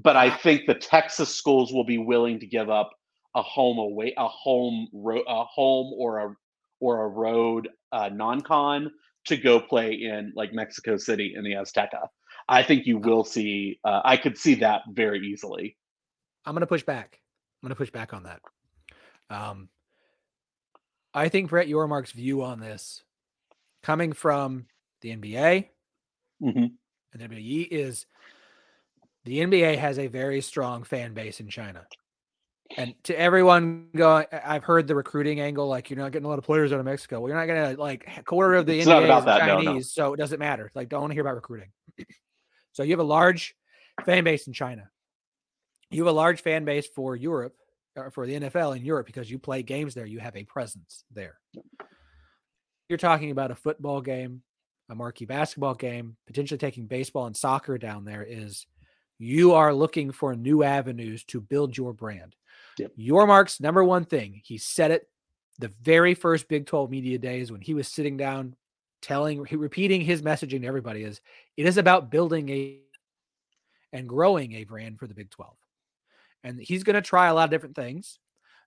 but I think the Texas schools will be willing to give up a home away, a home ro- a home or a or a road uh, non-con to go play in like Mexico City in the Azteca. I think you will see. Uh, I could see that very easily. I'm going to push back. I'm going to push back on that. Um, I think Brett Yormark's view on this, coming from the NBA Mhm. and WWE, is the NBA has a very strong fan base in China. And to everyone going, I've heard the recruiting angle, like you're not getting a lot of players out of Mexico. Well, you're not going to like a quarter of the It's NBA is that, Chinese, no. so it doesn't matter. Like, don't want to hear about recruiting. so you have a large fan base in China. You have a large fan base for Europe, Uh, for the NFL in Europe, because you play games there. You have a presence there. You're talking about a football game, a marquee basketball game, potentially taking baseball and soccer down there. Is you are looking for new avenues to build your brand. Yep. Yormark's number one thing. He said it the very first Big 12 media days when he was sitting down telling repeating his messaging to everybody is it is about building a and growing a brand for the Big 12. And he's going to try a lot of different things.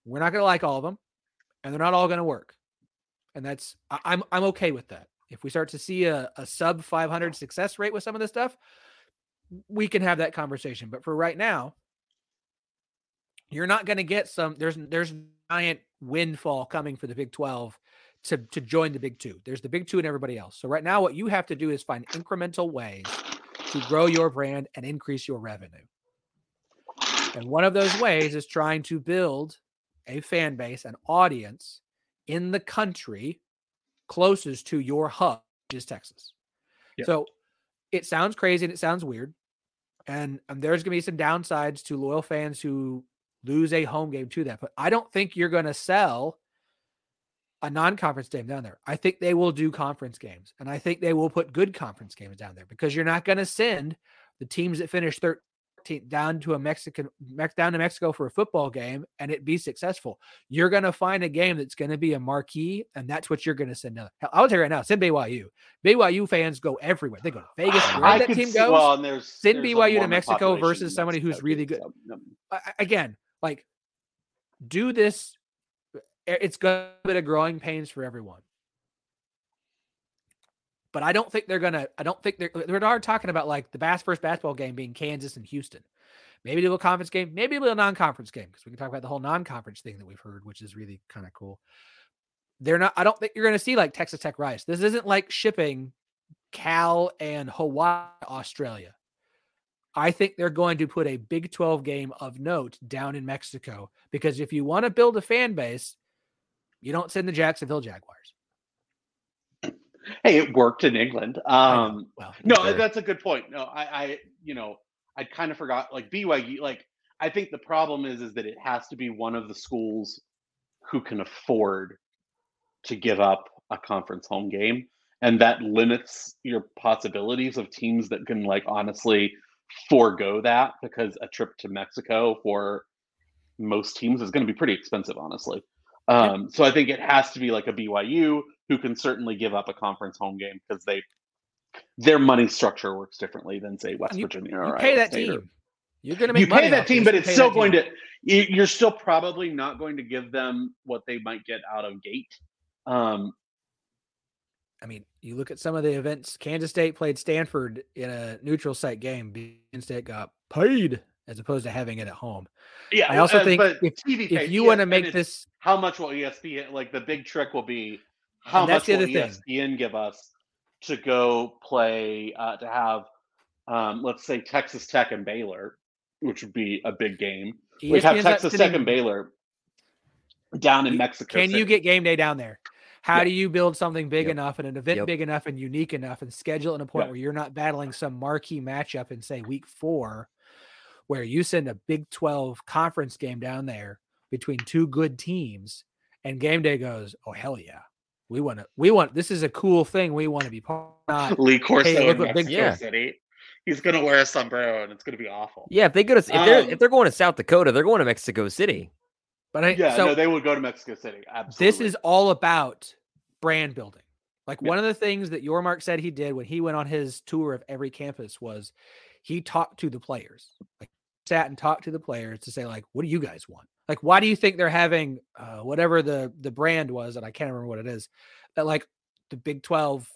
We're not going to like all of them and they're not all going to work. And that's I, I'm I'm okay with that. If we start to see a, a sub 500 success rate with some of this stuff, we can have that conversation. But for right now, you're not going to get some there's there's giant windfall coming for the Big 12 to to join the Big 2. There's the Big 2 and everybody else. So right now what you have to do is find incremental ways to grow your brand and increase your revenue. And one of those ways is trying to build a fan base, an audience in the country closest to your hub, which is Texas. Yep. So it sounds crazy and it sounds weird. And, and there's going to be some downsides to loyal fans who lose a home game to that. But I don't think you're going to sell a non-conference game down there. I think they will do conference games, and I think they will put good conference games down there because you're not going to send the teams that finish 13th down to a Mexican down to Mexico for a football game and it be successful. You're going to find a game that's going to be a marquee, and that's what you're going to send. Hell, I'll tell you right now, send BYU. BYU fans go everywhere. They go to Vegas. Wherever I that team see- goes. well, and there's send there's BYU to Mexico versus somebody who's really good. so. I- I- again, like do this. Eh, it's going to be a growing pains for everyone. But I don't think they're gonna. I don't think they're. They're already talking about like the Bass first basketball game being Kansas and Houston. Maybe do a conference game. Maybe do a non-conference game because we can talk about the whole non-conference thing that we've heard, which is really kind of cool. They're not. I don't think you're to see like Texas Tech Rice. This isn't like shipping Cal and Hawaii, Australia. I think they're going to put a Big 12 game of note down in Mexico because if you want to build a fan base, you don't send the Jacksonville Jaguars. Hey, it worked in England. Um, well, no, that's a good point. No, I, I, you know, I kind of forgot. Like BYU, like I think the problem is, is that it has to be one of the schools who can afford to give up a conference home game, and that limits your possibilities of teams that can, like, honestly forego that because a trip to Mexico for most teams is going to be pretty expensive, honestly. Um, so I think it has to be like a BYU who can certainly give up a conference home game because they their money structure works differently than say West you, Virginia or you Iowa pay that State or- team. You're going to make you money pay that team, but it's still going team. to you- you're still probably not going to give them what they might get out of gate. Um, I mean, you look at some of the events. Kansas State played Stanford in a neutral site game. Kansas State got paid as opposed to having it at home. yeah, I also uh, think if- TV If you want to make this, how much will ESPN like the big trick will be how much the will E other thing. ESPN give us to go play uh, to have um, let's say Texas Tech and Baylor, which would be a big game. We have Texas Tech and Baylor down in Mexico. Can you get game day down there? How Yep. do you build something big Yep. enough and an event Yep. big enough and unique enough and schedule in a point where you're not battling some marquee matchup in say week four, where you send a Big 12 conference game down there between two good teams and game day goes, oh hell yeah. We want to we want this is a cool thing. We want to be part not Lee Corso Hey, in what Big Mexico Yeah. City? He's gonna wear a sombrero and it's gonna be awful. Yeah, if they go to if they're Um, if they're going to South Dakota, they're going to Mexico City. but I Yeah, so no, they would go to Mexico City. Absolutely. this is all about brand building. Like Yeah. one of the things that Yormark said he did when he went on his tour of every campus was he talked to the players, like sat and talked to the players to say like, what do you guys want? Like, why do you think they're having uh, whatever the the brand was, and I can't remember what it is, that like the Big Twelve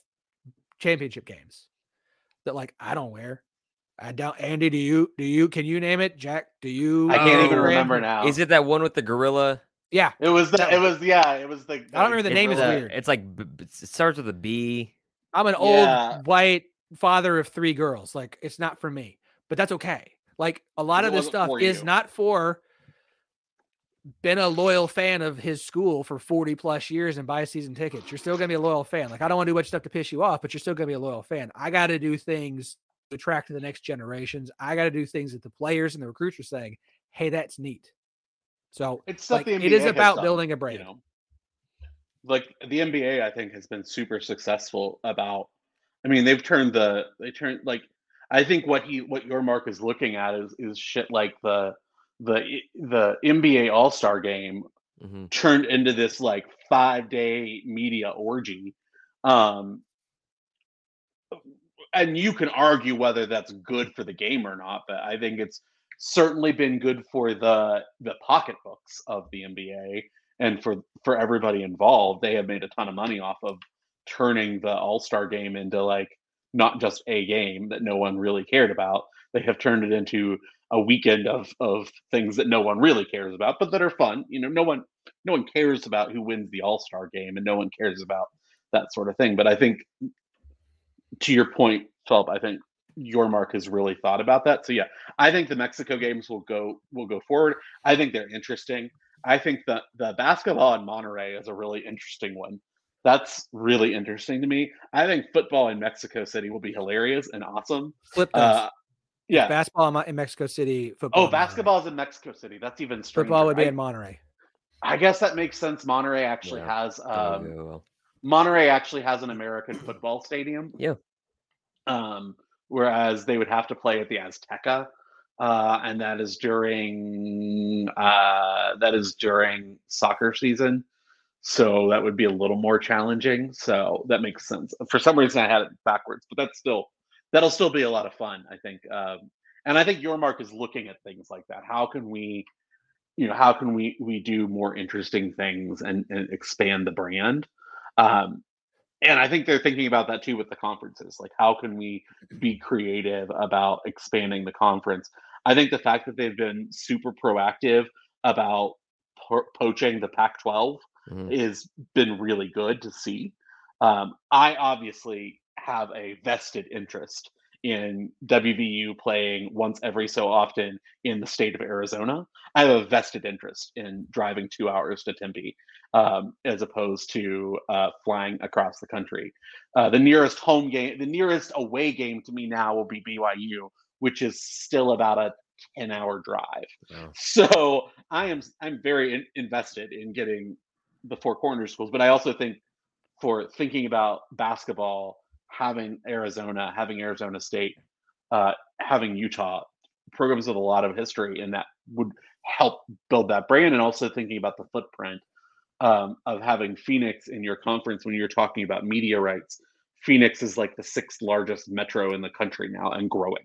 championship games that like I don't wear. I don't. Andy, do you do you can you name it? Jack, do you? I can't know the even brand? remember now. Is it that one with the gorilla? Yeah, It was the, that it was yeah, it was the I don't remember the name is weird. It's like b- b- it starts with a B. I'm an Yeah. old white father of three girls. Like it's not for me, but that's okay. Like a lot It of this stuff is not for been a loyal fan of his school for 40 plus years and buy season tickets. You're still gonna be a loyal fan. Like I don't want to do much stuff to piss you off, but you're still gonna be a loyal fan. I gotta do things to attract the next generations. I gotta do things that the players and the recruits are saying, hey, that's neat. So It's like, it is about done, building a brand. you know. Like the NBA, I think has been super successful about. I mean, they've turned the they turned like I think what he what Yormark is looking at is is shit like the the the NBA All Star Game Mhm. turned into this like five day media orgy. Um, and you can argue whether that's good for the game or not, but I think it's certainly been good for the the pocketbooks of the NBA and for for everybody involved. They have made a ton of money off of turning the All Star game into like not just a game that no one really cared about. They have turned it into a weekend of of things that no one really cares about, but that are fun. You know, no one no one cares about who wins the All Star game, and no one cares about that sort of thing. But I think, to your point, Philip, I think Yormark has really thought about that. So yeah, I think the Mexico games will go will go forward. I think they're interesting. I think the the basketball in Monterrey is a really interesting one. That's really interesting to me. I think football in Mexico City will be hilarious and awesome. Flip those. Uh, yeah. Basketball in Mexico City. Football. Oh, basketball is in Mexico City. That's even stranger. Football would be I, in Monterrey. I guess that makes sense. Monterrey actually Yeah, has um, go well. Monterrey actually has an American football stadium. Yeah. Um, whereas they would have to play at the Azteca, uh, and that is during uh, that is during soccer season. So that would be a little more challenging. So that makes sense. For some reason, I had it backwards, but that's still that'll still be a lot of fun. I think, um, and I think Yormark is looking at things like that. How can we, you know, how can we we do more interesting things and, and expand the brand? Um, and I think they're thinking about that too with the conferences. Like, how can we be creative about expanding the conference? I think the fact that they've been super proactive about po- poaching the Pac 12 Mhm. has been really good to see. Um, I obviously have a vested interest in WVU playing once every so often in the state of Arizona. I have a vested interest in driving two hours to Tempe um, as opposed to uh, flying across the country. Uh, the nearest home game, the nearest away game to me now will be BYU, which is still about a 10 hour drive. So I am I'm very in, invested in getting the four corner schools, but I also think for thinking about basketball, having Arizona, having Arizona State, uh, having Utah, programs with a lot of history, and that would help build that brand. And also thinking about the footprint um, of having Phoenix in your conference when you're talking about media rights. Phoenix is like the sixth largest metro in the country now and growing.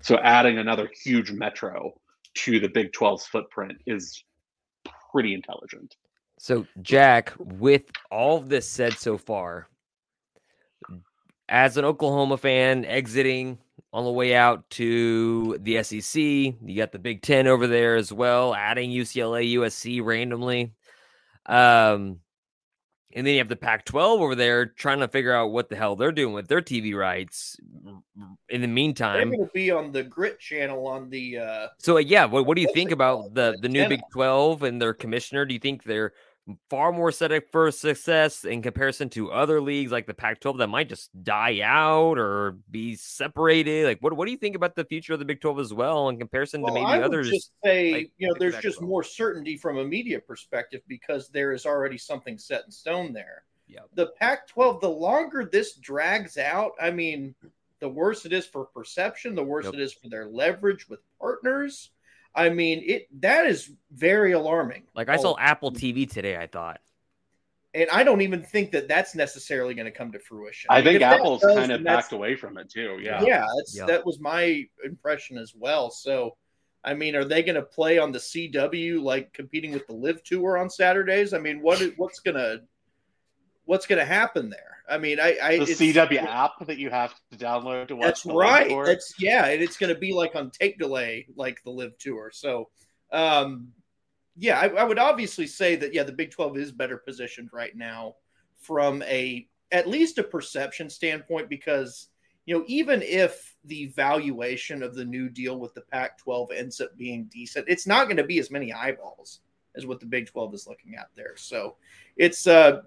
So adding another huge metro to the Big 12's footprint is pretty intelligent. So, Jack, with all this said so far, as an Oklahoma fan exiting on the way out to the SEC, you got the Big Ten over there as well, adding UCLA, USC randomly. Um, and then you have the Pac 12 over there trying to figure out what the hell they're doing with their TV rights in the meantime, They're going to be on the Grit channel on the. Uh, So uh, yeah, what, what do you think about the The the new Big. Twelve and their commissioner? Do you think they're far more set up for success in comparison to other leagues like the Pac-12 that might just die out or be separated? Like, what what do you think about the future of the Big Twelve as well in comparison well, to maybe I would others? just say, like you know, the there's just more certainty from a media perspective because there is already something set in stone there. Yep. The Pac-12, the longer this drags out, I mean, the worse it is for perception, the worse Yep. it is for their leverage with partners. I mean, it that is very alarming. Like I saw Oh, Apple TV today. I thought. and I don't even think that that's necessarily going to come to fruition. I mean, think Apple's does, kind of backed away from it too. Yeah, Yeah. that's Yeah. that was my impression as well. So, I mean, are they going to play on the CW like competing with the LIV Tour on Saturdays? I mean, what what's gonna what's gonna happen there? I mean, I, I The CW app that you have to download to watch. That's right. That's yeah, and it's going to be like on tape delay, like the LIV Tour. So, um, yeah, I, I would obviously say that yeah, the Big Twelve is better positioned right now from a at least a perception standpoint because you know even if the valuation of the new deal with the Pac-12 ends up being decent, it's not going to be as many eyeballs as what the Big 12 is looking at there. So, it's uh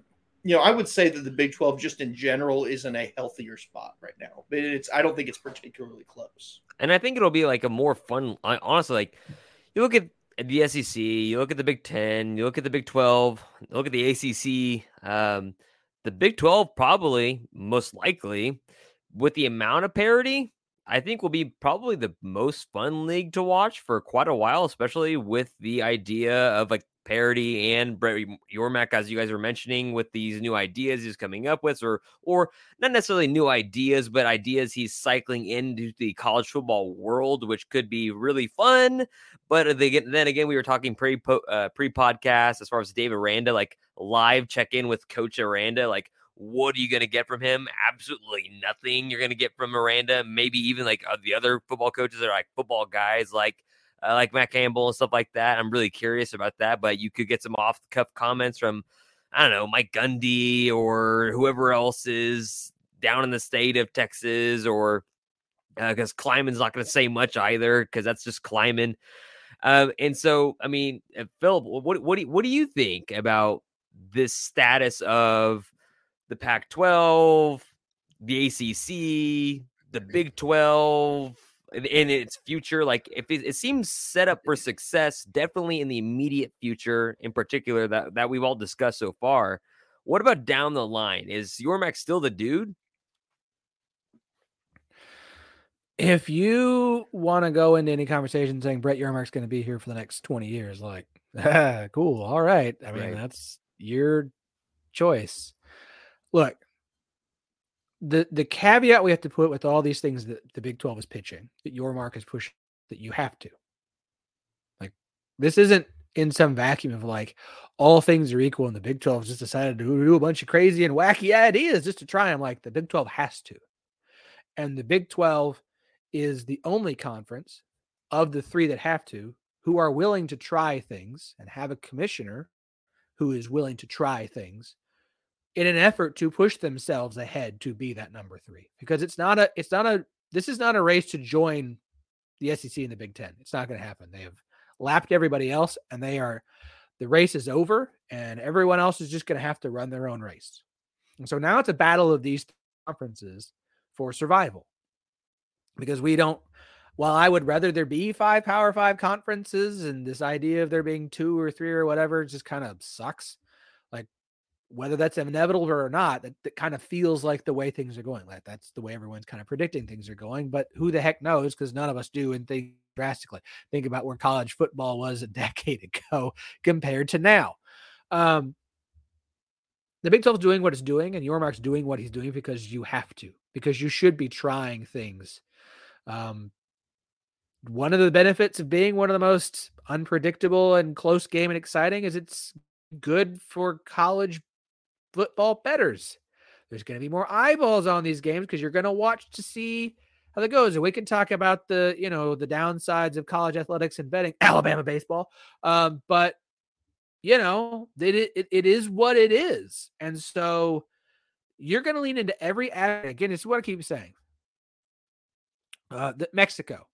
you know, I would say that the Big 12 just in general is in a healthier spot right now. But it's I don't think it's particularly close. and I think it'll be like a more fun. I- Honestly, like you look at the SEC, you look at the Big Ten, you look at the Big Twelve, you look at the ACC. Um, the Big Twelve probably most likely, with the amount of parity, I think will be probably the most fun league to watch for quite a while, especially with the idea of like Parody and Brett Yormark, as you guys were mentioning, with these new ideas he's coming up with, or or not necessarily new ideas, but ideas he's cycling into the college football world, which could be really fun. But they get, then again, we were talking pre uh, pre podcast as far as Dave Aranda, like live check in with Coach Aranda, like what are you going to get from him? Absolutely nothing you're going to get from Miranda. Maybe even like uh, the other football coaches are like football guys, like like Matt Campbell and stuff like that. I'm really curious about that. But you could get some off the cuff comments from I don't know Mike Gundy or whoever else is down in the state of Texas, or because uh, Klieman's not going to say much either because that's just Klieman. Um, and so, I mean, uh, Philip, what what do, what do you think about this status of the Pac 12, the ACC, the Big 12, in its future like if it, it, seems set up for success definitely in the immediate future in particular that that we've all discussed so far. What about down the line? Is Yormark still the dude? If you want to go into any conversation saying Brett Yormark's going to be here for the next 20 years like ah, [LAUGHS] cool all right. I mean right. that's your choice. Look, the the caveat we have to put with all these things that the Big 12 is pitching, that Yormark is pushing, that you have to. Like this isn't in some vacuum of like all things are equal and the Big 12 just decided to do a bunch of crazy and wacky ideas just to try them. Like the Big 12 has to. And the Big 12 is the only conference of the three that have to who are willing to try things and have a commissioner who is willing to try things in an effort to push themselves ahead to be that number three because it's not a it's not a this is not a race to join the SEC and the Big Ten. It's not going to happen. They have lapped everybody else, and they are the race is over, and everyone else is just going to have to run their own race. And so now it's a battle of these conferences for survival because we don't. While I would rather there be five Power Five conferences, and this idea of there being two or three or whatever just kind of sucks whether that's inevitable or not, that, that kind of feels like the way things are going. Like that's the way everyone's kind of predicting things are going. But who the heck knows? Because none of us do and think drastically. Think about where college football was a [LAUGHS] decade ago compared to now. Um, the Big 12 is doing what it's doing, and Yormark's doing what he's doing because you have to, because you should be trying things. Um, one of the benefits of being one of the most unpredictable and close game and exciting is it's good for college football betters. There's going to be more eyeballs on these games because you're going to watch to see how that goes. And we can talk about the, you know, the downsides of college athletics and betting, Alabama baseball. Um, but you know, it, it, it is what it is. And so you're going to lean into every ad. again, it's what I keep saying. Uh, the, Mexico,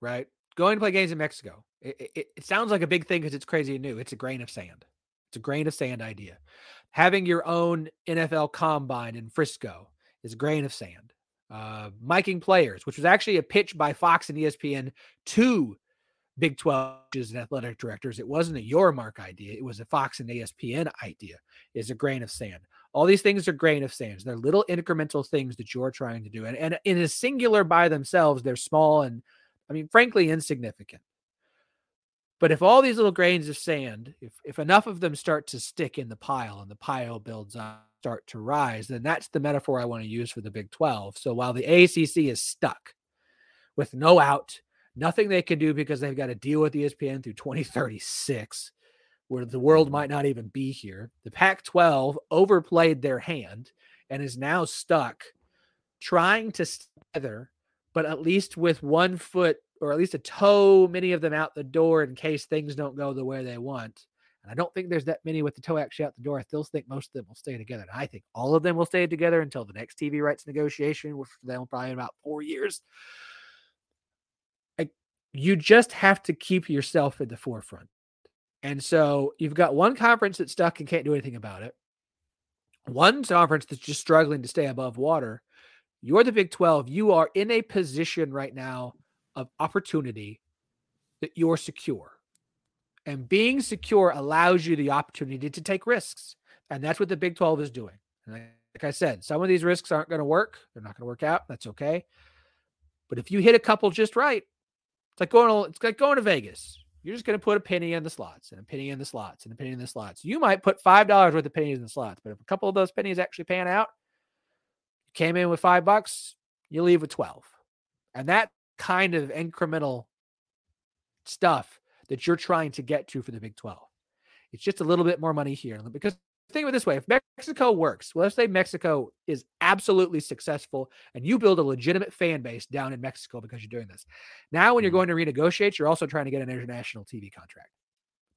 right? Going to play games in Mexico. It, it, it sounds like a big thing because it's crazy and new. It's a grain of sand. It's a grain of sand idea having your own NFL combine in Frisco is a grain of sand. Uh, miking players, which was actually a pitch by Fox and ESPN to Big 12 and athletic directors. It wasn't a Yormark idea. It was a Fox and ESPN idea. Is a grain of sand. All these things are grain of sand. They're little incremental things that you're trying to do. And, and in a singular by themselves, they're small and, I mean, frankly, insignificant. But if all these little grains of sand, if, if enough of them start to stick in the pile and the pile builds up, start to rise, then that's the metaphor I want to use for the Big 12. So while the ACC is stuck with no out, nothing they can do because they've got to deal with ESPN through 2036, where the world mm-hmm. might not even be here. The Pac 12 overplayed their hand and is now stuck trying to tether, but at least with one foot or at least to tow many of them out the door in case things don't go the way they want. And I don't think there's that many with the toe actually out the door. I still think most of them will stay together. And I think all of them will stay together until the next TV rights negotiation, which they'll probably in about four years. I, you just have to keep yourself at the forefront. And so you've got one conference that's stuck and can't do anything about it. One conference that's just struggling to stay above water. You're the Big 12. You are in a position right now of opportunity that you're secure. And being secure allows you the opportunity to take risks. And that's what the Big 12 is doing. And like I said, some of these risks aren't going to work. They're not going to work out. That's okay. But if you hit a couple just right, it's like going to, it's like going to Vegas. You're just going to put a penny in the slots and a penny in the slots and a penny in the slots. You might put five dollars worth of pennies in the slots, but if a couple of those pennies actually pan out, you came in with five bucks, you leave with twelve, and that kind of incremental stuff that you're trying to get to for the Big Twelve. It's just a little bit more money here because think of it this way if Mexico works, well, let's say Mexico is absolutely successful and you build a legitimate fan base down in Mexico because you're doing this. Now, when you're mm-hmm. going to renegotiate, you're also trying to get an international TV contract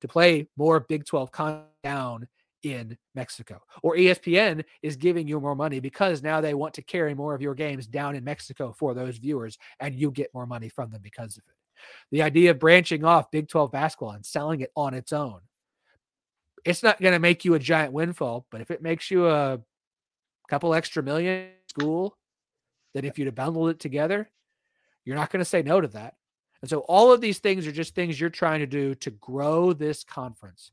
to play more Big 12 con- down in Mexico. Or ESPN is giving you more money because now they want to carry more of your games down in Mexico for those viewers and you get more money from them because of it. The idea of branching off Big 12 basketball and selling it on its own it's not going to make you a giant windfall, but if it makes you a couple extra million school, then if you'd have bundled it together, you're not going to say no to that. And so all of these things are just things you're trying to do to grow this conference.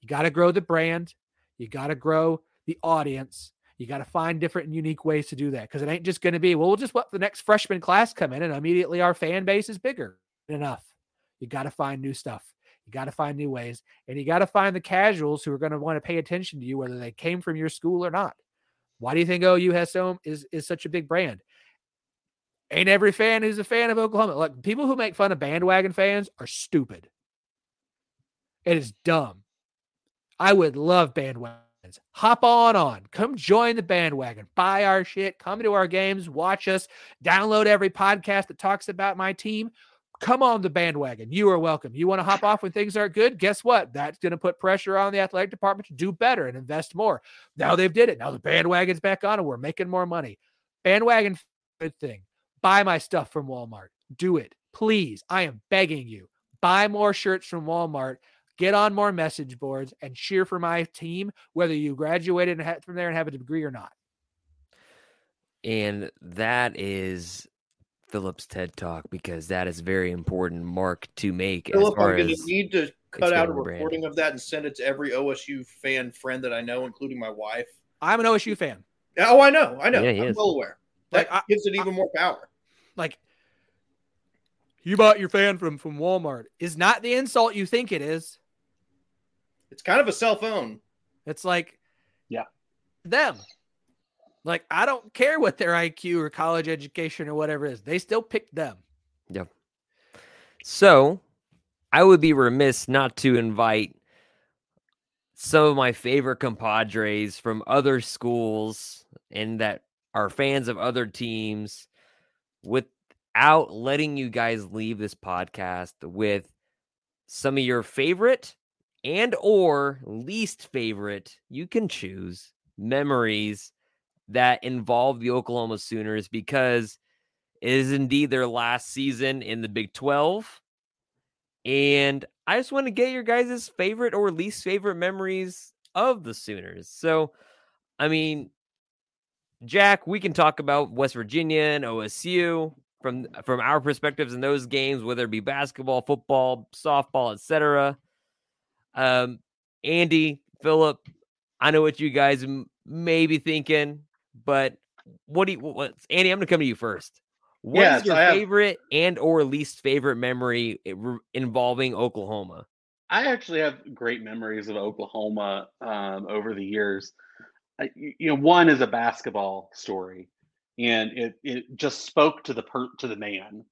You got to grow the brand, you got to grow the audience. You got to find different and unique ways to do that because it ain't just going to be, well, we'll just let the next freshman class come in and immediately our fan base is bigger enough. You got to find new stuff. You got to find new ways, and you got to find the casuals who are going to want to pay attention to you, whether they came from your school or not. Why do you think OU has so is is such a big brand? Ain't every fan who's a fan of Oklahoma. Like people who make fun of bandwagon fans are stupid. It is dumb. I would love bandwagons. Hop on on. Come join the bandwagon. Buy our shit. Come to our games. Watch us. Download every podcast that talks about my team come on the bandwagon. You are welcome. You want to hop off when things aren't good? Guess what? That's going to put pressure on the athletic department to do better and invest more. Now they've did it. Now the bandwagon's back on and we're making more money. Bandwagon, good thing. Buy my stuff from Walmart. Do it. Please. I am begging you. Buy more shirts from Walmart. Get on more message boards and cheer for my team, whether you graduated from there and have a degree or not. And that is Philip's TED Talk because that is very important mark to make. Philip, I'm going to need to cut out a recording brand. of that and send it to every OSU fan friend that I know, including my wife. I'm an OSU fan. Oh, I know, I know. Yeah, I'm is. well aware. That like, gives it even I, more power. Like you bought your fan from from Walmart is not the insult you think it is. It's kind of a cell phone. It's like, yeah, them. Like, I don't care what their IQ or college education or whatever is. They still pick them. Yep. So I would be remiss not to invite some of my favorite compadres from other schools and that are fans of other teams without letting you guys leave this podcast with some of your favorite and or least favorite you can choose memories that involve the Oklahoma Sooners because it is indeed their last season in the Big 12. And I just want to get your guys' favorite or least favorite memories of the Sooners. So, I mean, Jack, we can talk about West Virginia and OSU from from our perspectives in those games, whether it be basketball, football, softball, etc. Um, Andy, Philip, I know what you guys m- may be thinking. But what do you, what, Andy? I'm going to come to you first. What yes, is your have, favorite and or least favorite memory involving Oklahoma? I actually have great memories of Oklahoma um, over the years. I, you know, one is a basketball story, and it it just spoke to the per, to the man.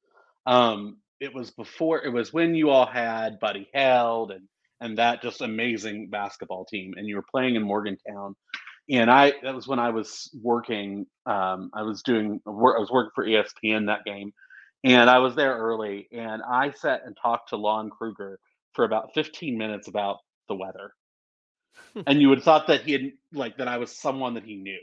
Um, it was before it was when you all had Buddy Hield and and that just amazing basketball team, and you were playing in Morgantown and I that was when I was working. Um, I was doing I was working for ESPN that game, and I was there early, and I sat and talked to Lon Kruger for about 15 minutes about the weather, [LAUGHS] and you would have thought that he had like that I was someone that he knew,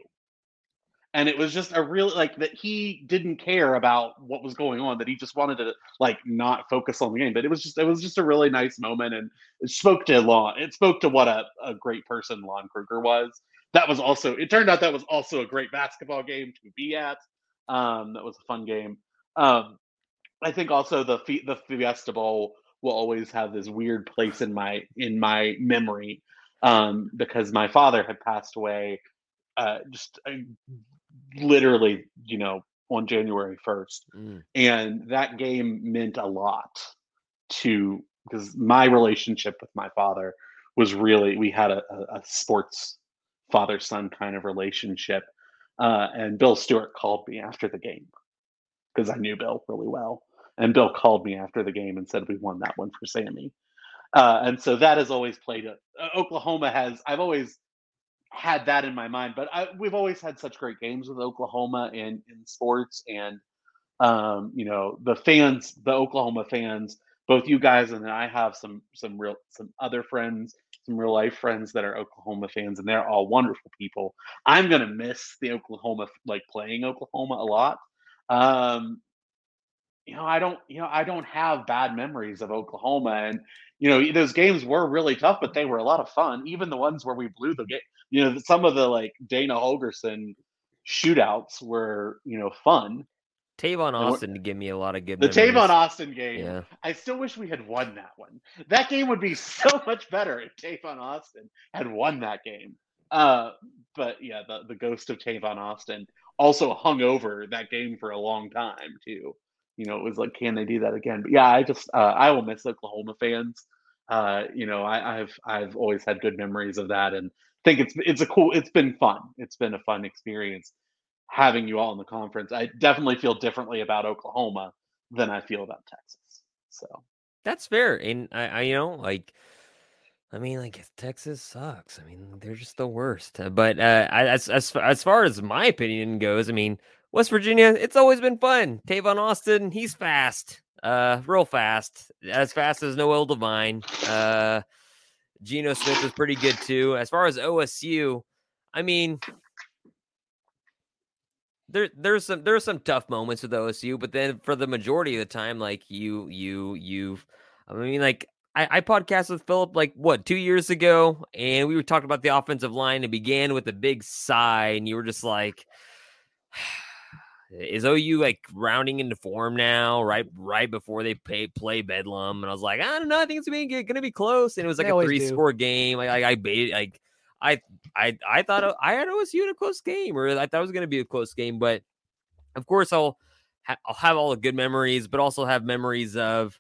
and it was just a real like that he didn't care about what was going on, that he just wanted to like not focus on the game. But it was just it was just a really nice moment, and it spoke to Lon. It spoke to what a, a great person Lon Kruger was that was also it turned out that was also a great basketball game to be at. Um, that was a fun game. Um, I think also the the Fiesta Bowl will always have this weird place in my in my memory um, because my father had passed away uh, just uh, literally, you know, on January first, mm. and that game meant a lot to because my relationship with my father was really we had a, a, a sports father son kind of relationship. Uh, and Bill Stewart called me after the game because I knew Bill really well. And Bill called me after the game and said we won that one for Sammy. Uh, and so that has always played. A, uh, Oklahoma has. I've always had that in my mind, but I, we've always had such great games with Oklahoma in in sports, and um, you know the fans, the Oklahoma fans, both you guys and I have some some real some other friends, some real life friends that are Oklahoma fans, and they're all wonderful people. I'm gonna miss the Oklahoma like playing Oklahoma a lot. Um, you know, I don't, you know, I don't have bad memories of Oklahoma, and you know, those games were really tough, but they were a lot of fun. Even the ones where we blew the game, you know, some of the like Dana Holgorsen shootouts were, you know, fun. Tavon Austin to give me a lot of good. The memories. Tavon Austin game. Yeah. I still wish we had won that one. That game would be [LAUGHS] so much better if Tavon Austin had won that game. Uh, but yeah, the the ghost of Tavon Austin also hung over that game for a long time too. You know, it was like, can they do that again? But yeah, I just uh, I will miss Oklahoma fans. Uh, you know, I, I've I've always had good memories of that, and think it's it's a cool. It's been fun. It's been a fun experience having you all in the conference. I definitely feel differently about Oklahoma than I feel about Texas. So That's fair, and I, I you know, like, I mean, like if Texas sucks. I mean, they're just the worst. Uh, But uh, as as as far as my opinion goes, I mean, West Virginia, it's always been fun. Tavon Austin, he's fast, uh, real fast, as fast as Noel Devine. Uh, Geno Smith was pretty good too. As far as OSU, I mean, there there's some there's some tough moments with OSU, but then for the majority of the time, like you you you, I mean, like I, I podcasted with Philip like what two years ago, and we were talking about the offensive line. It began with a big sigh, and you were just like. [SIGHS] Is OU like rounding into form now? Right, right before they pay, play Bedlam, and I was like, I don't know. I think it's being going to be close, and it was like They a three do. score game. Like, I, I baited, like I, I, I thought I had OSU in a close game, or I thought it was going to be a close game. But of course, I'll ha- I'll have all the good memories, but also have memories of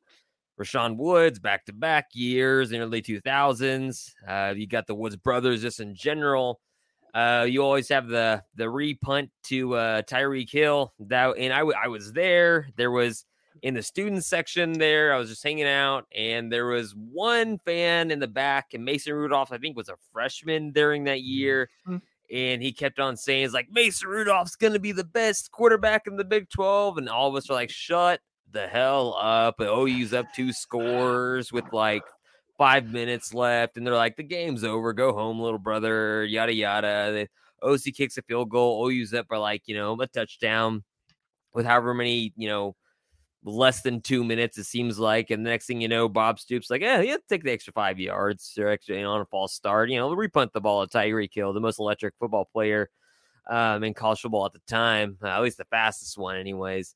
Rashaun Woods back to back years in early two thousands. Uh, you got the Woods brothers just in general. Uh, you always have the the repunt to uh, Tyreek Hill. That and I, w- I was there. There was in the student section there. I was just hanging out, and there was one fan in the back, and Mason Rudolph, I think, was a freshman during that year. Mhm. And he kept on saying, "It's like Mason Rudolph's going to be the best quarterback in the Big 12." And all of us are like, "Shut the hell up!" And OU's up two scores with like five minutes left, and they're like, "The game's over. Go home, little brother." Yada yada. The OC kicks a field goal. OU's up by like you know a touchdown with however many you know less than two minutes it seems like, and the next thing you know, Bob Stoops like, "Yeah, yeah, take the extra five yards or extra you know, on a false start." You know, repunt the ball at Tyreek Hill, the most electric football player um, in college football at the time, uh, at least the fastest one, anyways.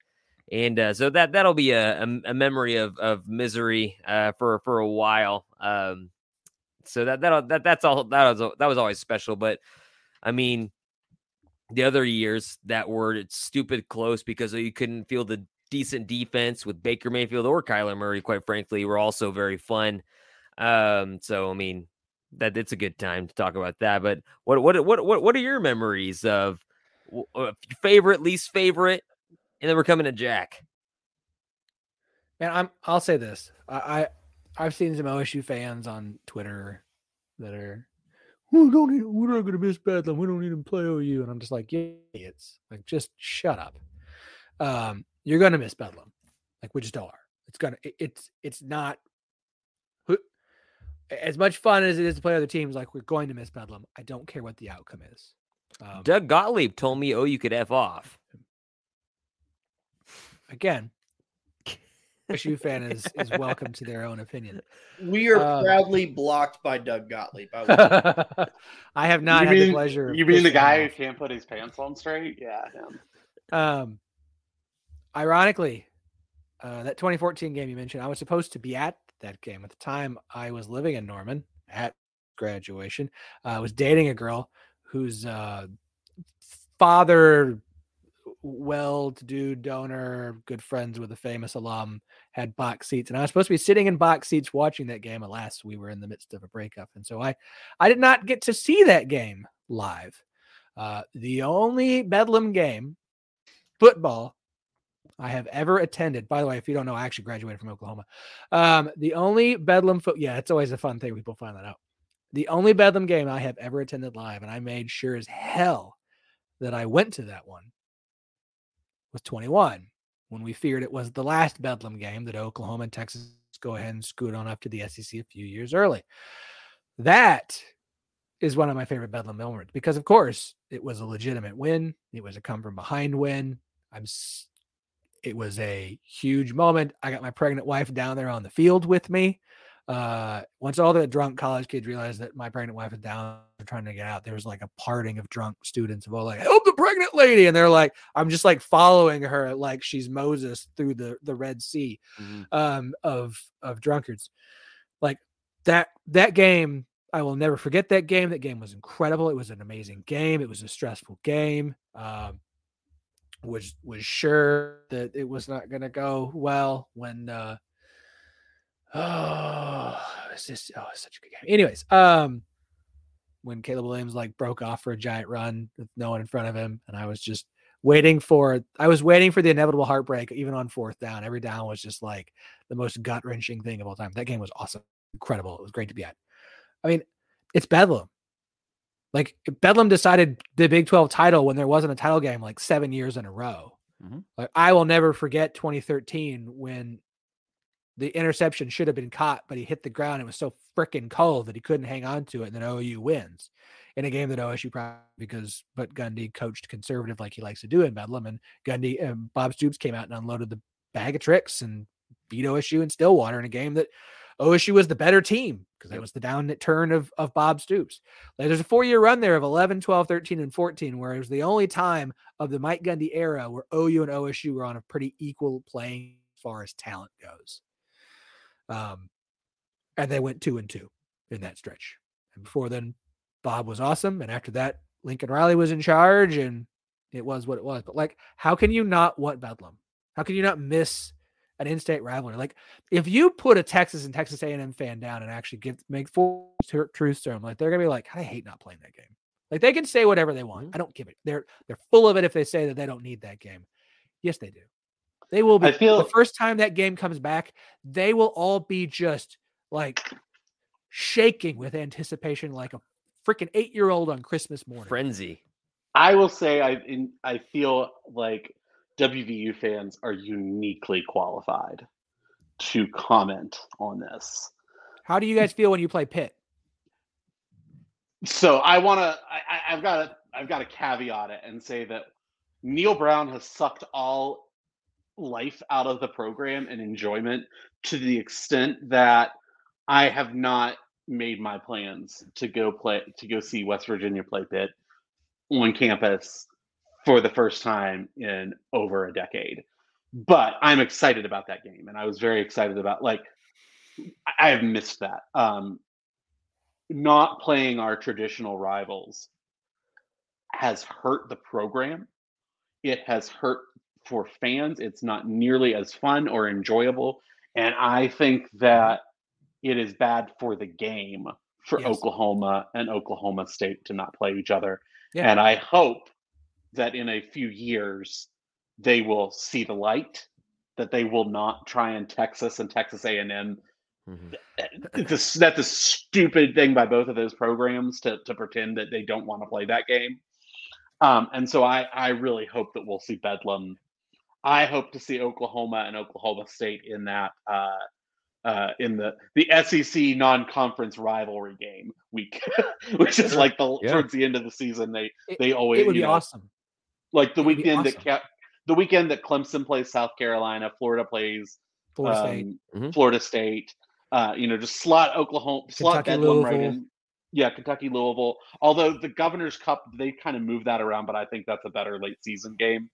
And uh, so that that'll be a, a, a memory of of misery uh, for for a while. Um, so that that that that's all that was that was always special. But I mean, the other years that were stupid close because you couldn't feel the decent defense with Baker Mayfield or Kyler Murray. Quite frankly, were also very fun. Um, so I mean, that it's a good time to talk about that. But what what what what what are your memories of uh, favorite, least favorite, and then we're coming to Jack. And I'm I'll say this. I, I I've seen some OSU fans on Twitter that are we don't need, we're not gonna miss Bedlam. We don't need to play OU. And I'm just like, yeah, it's like just shut up. Um, you're gonna miss Bedlam. Like we just are. It's gonna it- it's it's not who- as much fun as it is to play other teams, like we're going to miss Bedlam. I don't care what the outcome is. Um, Doug Gottlieb told me, "Oh, you could f off." Again, OSU fan is is welcome to their own opinion. We are Uh, proudly blocked by Doug Gottlieb. I [LAUGHS] I have not you had mean, the pleasure. You mean the guy off. who can't put his pants on straight? Yeah, him. Um, ironically, uh, that 2014 game you mentioned, I was supposed to be at that game. At the time, I was living in Norman at graduation. Uh, I was dating a girl whose uh, father well-to-do donor, good friends with a famous alum, had box seats, and I was supposed to be sitting in box seats watching that game. Alas, we were in the midst of a breakup, and so I, I did not get to see that game live. Uh, the only Bedlam game, football, I have ever attended. By the way, if you don't know, I actually graduated from Oklahoma. Um, the only Bedlam foot, yeah, it's always a fun thing. People find that out. The only Bedlam game I have ever attended live, and I made sure as hell that I went to that one was 21 when we feared it was the last Bedlam game that Oklahoma and Texas go ahead and scoot on up to the SEC a few years early. That is one of my favorite Bedlam moments because, of course, it was a legitimate win. It was a come from behind win. I'm. It was a huge moment. I got my pregnant wife down there on the field with me uh once all the drunk college kids realized that my pregnant wife was down trying to get out there was like a parting of drunk students of all like help the pregnant lady and they're like i'm just like following her like she's moses through the the red sea Mhm. um of of drunkards. Like that that game i will never forget that game. That game was incredible. It was an amazing game. It was a stressful game um was was sure that it was not going to go well when uh Oh, [SIGHS] it's just oh, it's such a good game. Anyways, um, when Caleb Williams like broke off for a giant run with no one in front of him, and I was just waiting for I was waiting for the inevitable heartbreak, even on fourth down. Every down was just like the most gut wrenching thing of all time. That game was awesome, incredible. It was great to be at. I mean, it's Bedlam. Like Bedlam decided the Big 12 title when there wasn't a title game like seven years in a row. Mhm. Like I will never forget 2013 when the interception should have been caught, but he hit the ground. It was so freaking cold that he couldn't hang on to it, and then OU wins in a game that OSU probably because but Gundy coached conservative like he likes to do in Bedlam, and Gundy and Bob Stoops came out and unloaded the bag of tricks and beat OSU in Stillwater in a game that OSU was the better team because that was the down turn of, of Bob Stoops. Like there's a four year run there of 11, 12, 13, and 14, where it was the only time of the Mike Gundy era where OU and OSU were on a pretty equal playing as far as talent goes. Um, and they went two and two in that stretch. And before then, Bob was awesome. And after that, Lincoln Riley was in charge and it was what it was. But like, how can you not want Bedlam? How can you not miss an in-state rivalry? Like, if you put a Texas and Texas A&M fan down and actually give make full tr- truth to them, like they're gonna be like, I hate not playing that game. Like they can say whatever they want. I don't give it. They're they're full of it if they say that they don't need that game. Yes, they do. They will be. I feel- the first time that game comes back, they will all be just like shaking with anticipation, like a freaking eight-year-old on Christmas morning. Frenzy. I will say I in, I feel like WVU fans are uniquely qualified to comment on this. How do you guys feel when you play Pitt? So I want to. I, I- I've got to. I've got to caveat it and say that Neal Brown has sucked all life out of the program and enjoyment to the extent that I have not made my plans to go play to go see West Virginia play Pitt on campus for the first time in over a decade. But I'm excited about that game, and I was very excited about like I- I have missed that. Um, not playing our traditional rivals has hurt the program. It has hurt for fans. It's not nearly as fun or enjoyable. And I think that it is bad for the game for Yes. Oklahoma and Oklahoma State to not play each other. Yeah. And I hope that in a few years they will see the light, that they will not try and Texas and Texas A&M Mhm. this that's a stupid thing by both of those programs to to pretend that they don't want to play that game. Um, and so I I really hope that we'll see Bedlam. I hope to see Oklahoma and Oklahoma State in that uh, uh, in the the SEC non-conference rivalry game week, [LAUGHS] which is like the Yeah. towards the end of the season. They It- they always It would be know, awesome. like the it would be weekend that awesome. Ca- the weekend that Clemson plays South Carolina, Florida plays Florida State. um, Mhm. Florida State. Uh, you know, just slot Oklahoma, slot Kentucky, Bedlam right in. Yeah, Kentucky, Louisville. Although the Governor's Cup, they kind of move that around, but I think that's a better late season game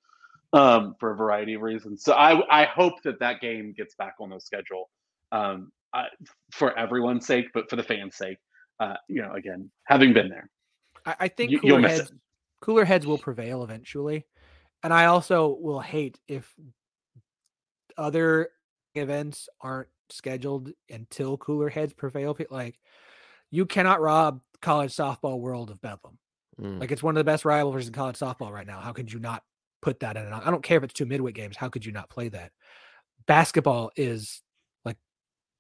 um, for a variety of reasons. So I, I hope that that game gets back on the schedule um, I, for everyone's sake, but for the fans' sake. Uh, you know, again, having been there. I, I think You- you'll cooler miss heads, cooler heads will prevail eventually. and I also will hate if other events aren't scheduled until cooler heads prevail. Like you cannot rob college softball world of Bedlam. Mm. Like it's one of the best rivalries in college softball right now. How could you not put that in? I don't care if it's two midweek games. How could you not play that? Basketball is like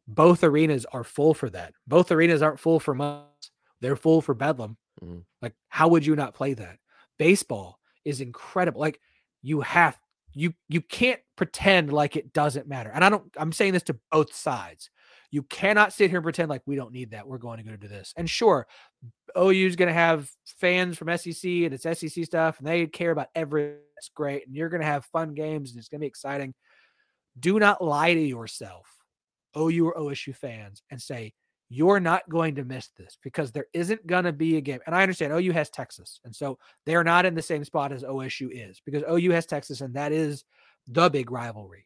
both arenas are full for that. Both arenas aren't full for months. They're full for Bedlam. Mm. Like how would you not play that? Baseball is incredible. Like you have you you can't pretend like it doesn't matter. And I don't I'm saying this to both sides. You cannot sit here and pretend like we don't need that. We're going to go to do this. And sure, OU is going to have fans from SEC and it's SEC stuff, and they care about everything. That's great. And you're going to have fun games and it's going to be exciting. Do not lie to yourself, OU or OSU fans, and say, you're not going to miss this because there isn't going to be a game. And I understand OU has Texas. And so they're not in the same spot as OSU is because OU has Texas and that is the big rivalry.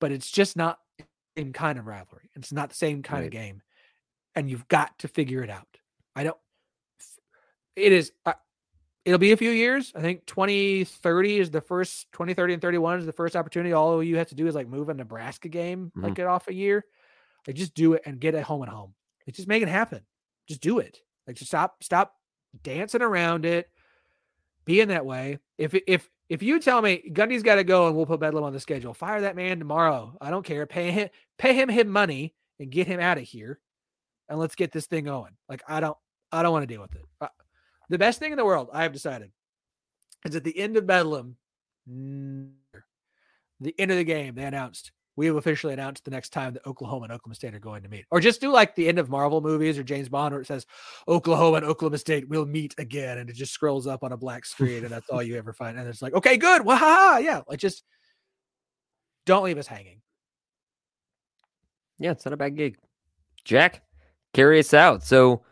But it's just not same kind of rivalry. It's not the same kind Right. of game. And you've got to figure it out. I don't, it is, uh, it'll be a few years. I think 2030 is the first, 2030 and 31 is the first opportunity. All you have to do is like move a Nebraska game, Mhm. like get off a year. Like just do it and get it home and home. Like just make it happen. Just do it. Like just stop, stop dancing around it. Being that way. If if if you tell me Gundy's got to go and we'll put Bedlam on the schedule, fire that man tomorrow. I don't care. Pay him pay him him money and get him out of here, and let's get this thing going. Like I don't I don't want to deal with it. Uh, the best thing in the world I have decided is at the end of Bedlam, the end of the game they announced we have officially announced the next time that Oklahoma and Oklahoma State are going to meet. Or just do like the end of Marvel movies or James Bond where it says Oklahoma and Oklahoma State will meet again and it just scrolls up on a black [LAUGHS] screen and that's all you ever find. And it's like, okay, good. Well, ha, ha, yeah. Like just don't leave us hanging. Yeah, it's not a bad gig. Jack, carry us out. So,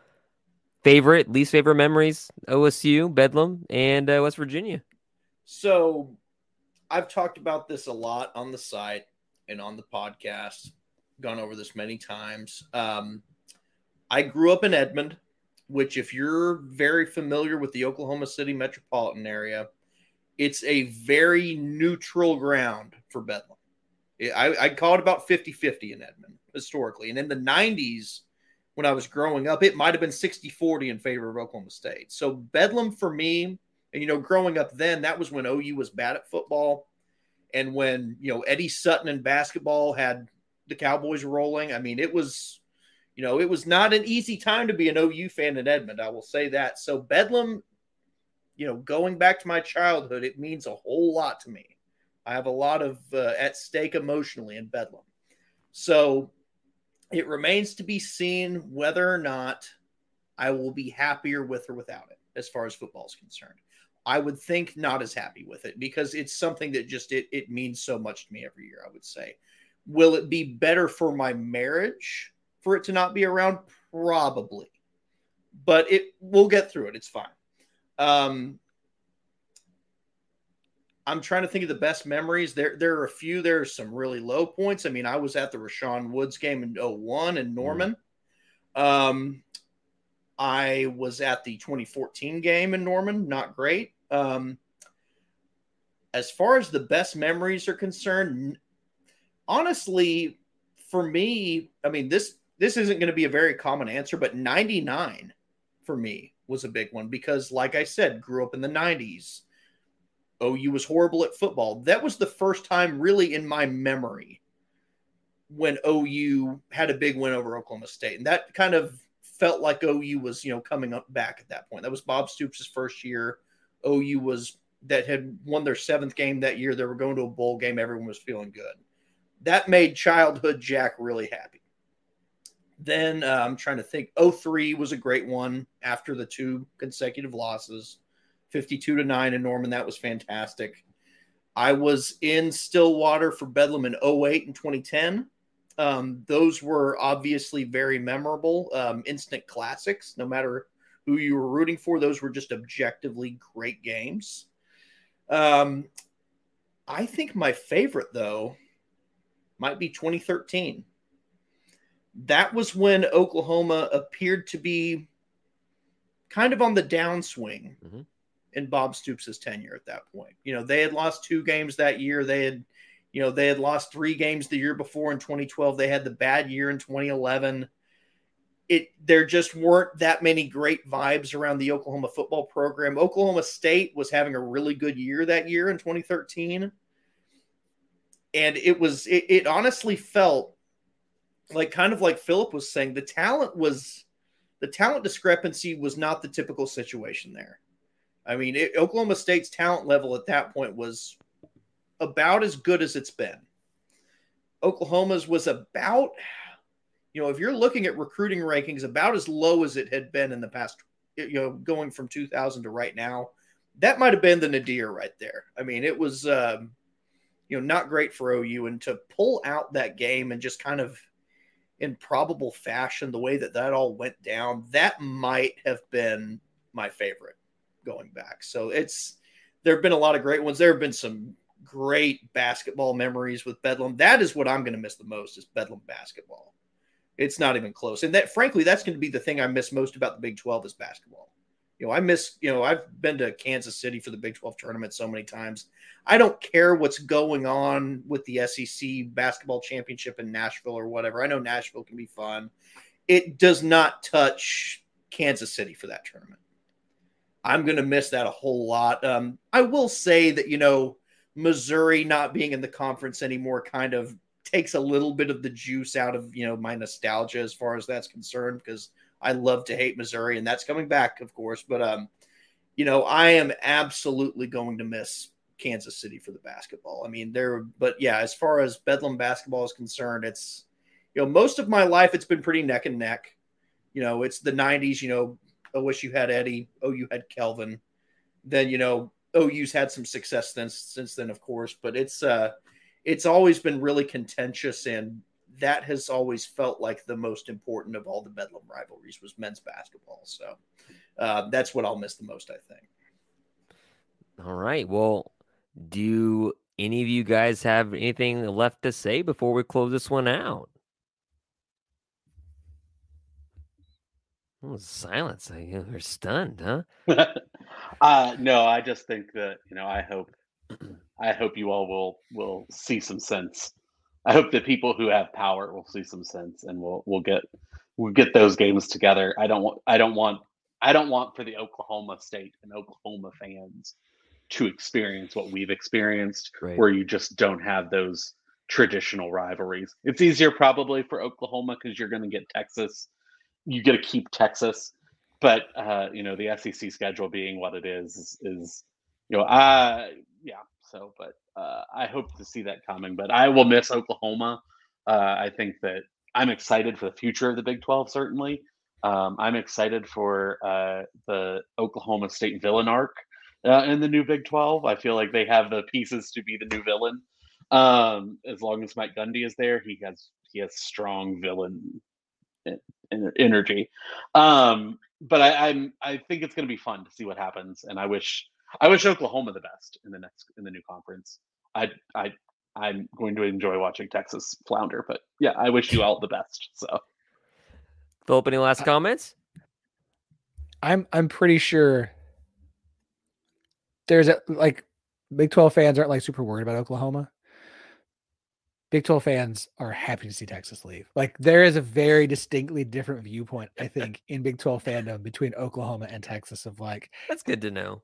favorite, least favorite memories: OSU, Bedlam, and uh, West Virginia. So I've talked about this a lot on the site and on the podcast, gone over this many times. Um, I grew up in Edmond, which, if you're very familiar with the Oklahoma City metropolitan area, it's a very neutral ground for Bedlam. I, I call it about 50 50 in Edmond historically. And in the 90s, when I was growing up, it might have been 60 40 in favor of Oklahoma State. So Bedlam for me, and you know, growing up then, that was when OU was bad at football. And when, you know, Eddie Sutton in basketball had the Cowboys rolling. I mean, it was, you know, it was not an easy time to be an OU fan in Edmond. I will say that. So Bedlam, you know, going back to my childhood, it means a whole lot to me. I have a lot of uh, at stake emotionally in Bedlam. So it remains to be seen whether or not I will be happier with or without it as far as football is concerned. I would think not as happy with it because it's something that just it it means so much to me every year, I would say. Will it be better for my marriage for it to not be around? Probably. But it we'll get through it. It's fine. Um I'm trying to think of the best memories. There, there are a few. There are some really low points. I mean, I was at the Rashaun Woods game in 01 in Norman. Um, I was at the 2014 game in Norman. Not great. Um, as far as the best memories are concerned, honestly, for me, I mean this this isn't going to be a very common answer, but 99 for me was a big one because, like I said, grew up in the 90s. OU was horrible at football. That was the first time, really, in my memory, when OU had a big win over Oklahoma State, and that kind of felt like OU was, you know, coming up back at that point. That was Bob Stoops' first year. OU was that had won their seventh game that year. They were going to a bowl game. Everyone was feeling good. That made childhood Jack really happy. Then uh, I'm trying to think. 03 was a great one after the two consecutive losses. 52 to 9 in Norman. That was fantastic. I was in Stillwater for Bedlam in 08 and 2010. Um, those were obviously very memorable, um, instant classics. No matter who you were rooting for, those were just objectively great games. Um, I think my favorite, though, might be 2013. That was when Oklahoma appeared to be kind of on the downswing. Mhm. in Bob Stoops' tenure at that point. You know, they had lost two games that year. They had, you know, they had lost three games the year before in 2012. They had the bad year in 2011. It there just weren't that many great vibes around the Oklahoma football program. Oklahoma State was having a really good year that year in 2013. And it was it, it honestly felt like kind of like Philip was saying, the talent was the talent discrepancy was not the typical situation there. I mean, it, Oklahoma State's talent level at that point was about as good as it's been. Oklahoma's was about, you know, if you're looking at recruiting rankings, about as low as it had been in the past, you know, going from 2000 to right now. That might have been the nadir right there. I mean, it was, um, you know, not great for OU. And to pull out that game and just kind of in probable fashion, the way that that all went down, that might have been my favorite going back. So it's there have been a lot of great ones. There have been some great basketball memories with Bedlam. That is what I'm going to miss the most is Bedlam basketball. It's not even close. And that frankly, that's going to be the thing I miss most about the Big 12 is basketball. You know, I miss, you know, I've been to Kansas City for the Big 12 tournament so many times. I don't care what's going on with the SEC basketball championship in Nashville or whatever. I know Nashville can be fun. It does not touch Kansas City for that tournament. I'm going to miss that a whole lot. Um, I will say that, you know, Missouri not being in the conference anymore kind of takes a little bit of the juice out of, you know, my nostalgia as far as that's concerned because I love to hate Missouri and that's coming back, of course. But, um, you know, I am absolutely going to miss Kansas City for the basketball. I mean, there, but yeah, as far as Bedlam basketball is concerned, it's, you know, most of my life it's been pretty neck and neck. You know, it's the 90s, you know, I wish you had Eddie. Oh, you had Kelvin. Then you know OU's had some success then since then, of course. But it's uh, it's always been really contentious, and that has always felt like the most important of all the Bedlam rivalries was men's basketball. So uh, that's what I'll miss the most, I think. All right. Well, do any of you guys have anything left to say before we close this one out? Oh, silence. You're stunned, huh? [LAUGHS] uh, no, I just think that you know. I hope, [CLEARS THROAT] I hope you all will will see some sense. I hope that people who have power will see some sense, and we'll we'll get we'll get those games together. I don't want I don't want I don't want for the Oklahoma State and Oklahoma fans to experience what we've experienced, Right. where you just don't have those traditional rivalries. It's easier probably for Oklahoma because you're going to get Texas you get to keep Texas, but uh, you know the SEC schedule being what it is is, you know uh yeah. So, but uh, I hope to see that coming. But I will miss Oklahoma. Uh, I think that I'm excited for the future of the Big 12. Certainly, um, I'm excited for uh, the Oklahoma State villain arc uh, in the new Big 12. I feel like they have the pieces to be the new villain. Um, as long as Mike Gundy is there, he has he has strong villain energy. Um, but I, I'm I think it's going to be fun to see what happens, and I wish I wish Oklahoma the best in the next in the new conference. I I I'm going to enjoy watching Texas flounder, but yeah, I wish you all the best. So Phillip, any last comments? I'm I'm pretty sure there's a like Big 12 fans aren't like super worried about Oklahoma. Big 12 fans are happy to see Texas leave. Like there is a very distinctly different viewpoint, I [LAUGHS] think, in Big 12 fandom between Oklahoma and Texas of like That's good to know.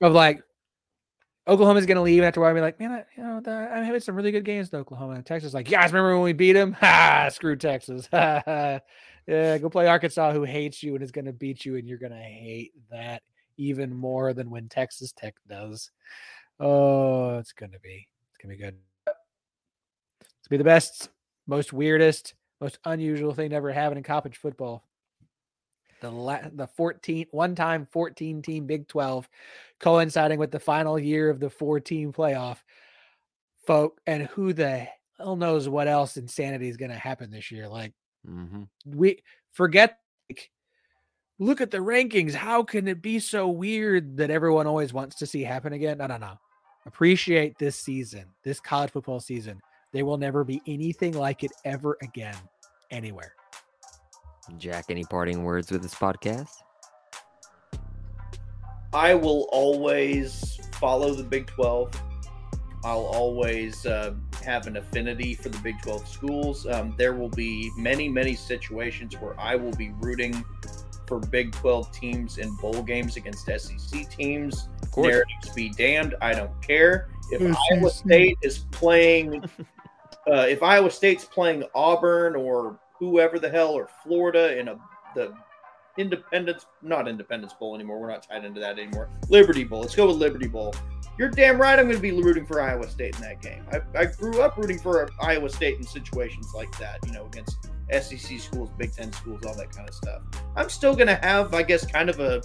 of like Oklahoma's gonna leave after a while. Be like, man, I, you know, the, I'm having some really good games in Oklahoma. And Texas, like, yeah, remember when we beat them? Ha, screw Texas. yeah, go play Arkansas, who hates you and is gonna beat you, and you're gonna hate that even more than when Texas Tech does. Oh, it's gonna be, it's gonna be good. Be the best, most weirdest, most unusual thing to ever happen in college football. The la- the 14 one time 14 team Big 12 coinciding with the final year of the four team playoff. Folk and who the hell knows what else insanity is going to happen this year. Like Mm-hmm. we forget like, look at the rankings. How can it be so weird that everyone always wants to see happen again? No, no, no. Appreciate this season, this college football season. There will never be anything like it ever again anywhere. Jack, any parting words with this podcast? I will always follow the Big 12. I'll always uh, have an affinity for the Big 12 schools. Um, there will be many, many situations where I will be rooting for Big 12 teams in bowl games against SEC teams. Of course. Narratives be damned. I don't care. If Iowa State is playing, [LAUGHS] uh, if Iowa State's playing Auburn or whoever the hell or Florida in a the Independence, not Independence Bowl anymore. We're not tied into that anymore. Liberty Bowl. Let's go with Liberty Bowl. You're damn right. I'm going to be rooting for Iowa State in that game. I, I grew up rooting for Iowa State in situations like that. You know, against SEC schools, Big Ten schools, all that kind of stuff. I'm still going to have, I guess, kind of a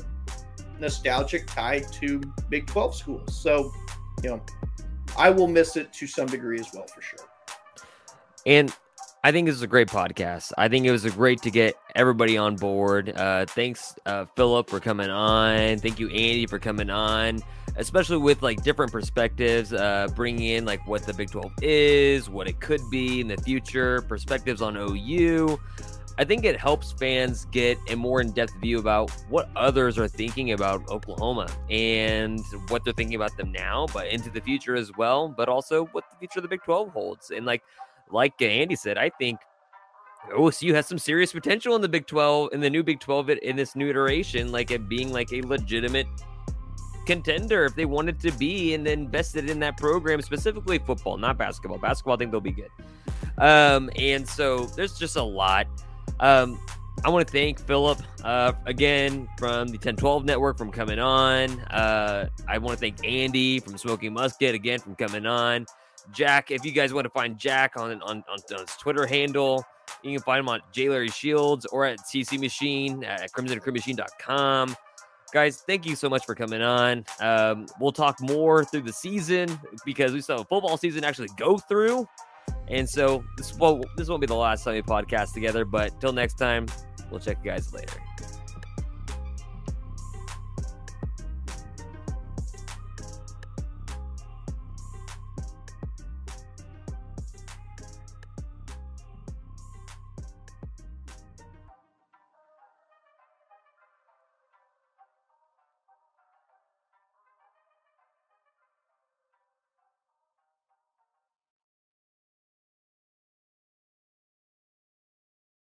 nostalgic tie to Big 12 schools. So, you know, I will miss it to some degree as well, for sure. And I think this is a great podcast. I think it was great to get everybody on board. Uh, thanks, uh, Phillip, for coming on. Thank you, Andy, for coming on, especially with like different perspectives, uh, bringing in like what the Big 12 is, what it could be in the future, perspectives on OU. I think it helps fans get a more in depth view about what others are thinking about Oklahoma and what they're thinking about them now, but into the future as well, but also what the future of the Big 12 holds. And like, like Andy said, I think OSU has some serious potential in the Big 12, in the new Big 12 in this new iteration, like it being like a legitimate contender if they wanted to be and invested in that program, specifically football, not basketball. Basketball, I think they'll be good. Um, and so there's just a lot. Um, I want to thank Phillip uh, again from the Ten12 network from coming on. Uh, I want to thank Andy from Smoking Musket again from coming on. Jack, if you guys want to find Jack on on, on, his Twitter handle, you can find him on J. Larry Shields or at CC Machine at crimsoncrewmachine.com. Guys, thank you so much for coming on. Um, we'll talk more through the season because we still have football season actually go through. And so this won't this won't be the last time we podcast together, but till next time, we'll check you guys later.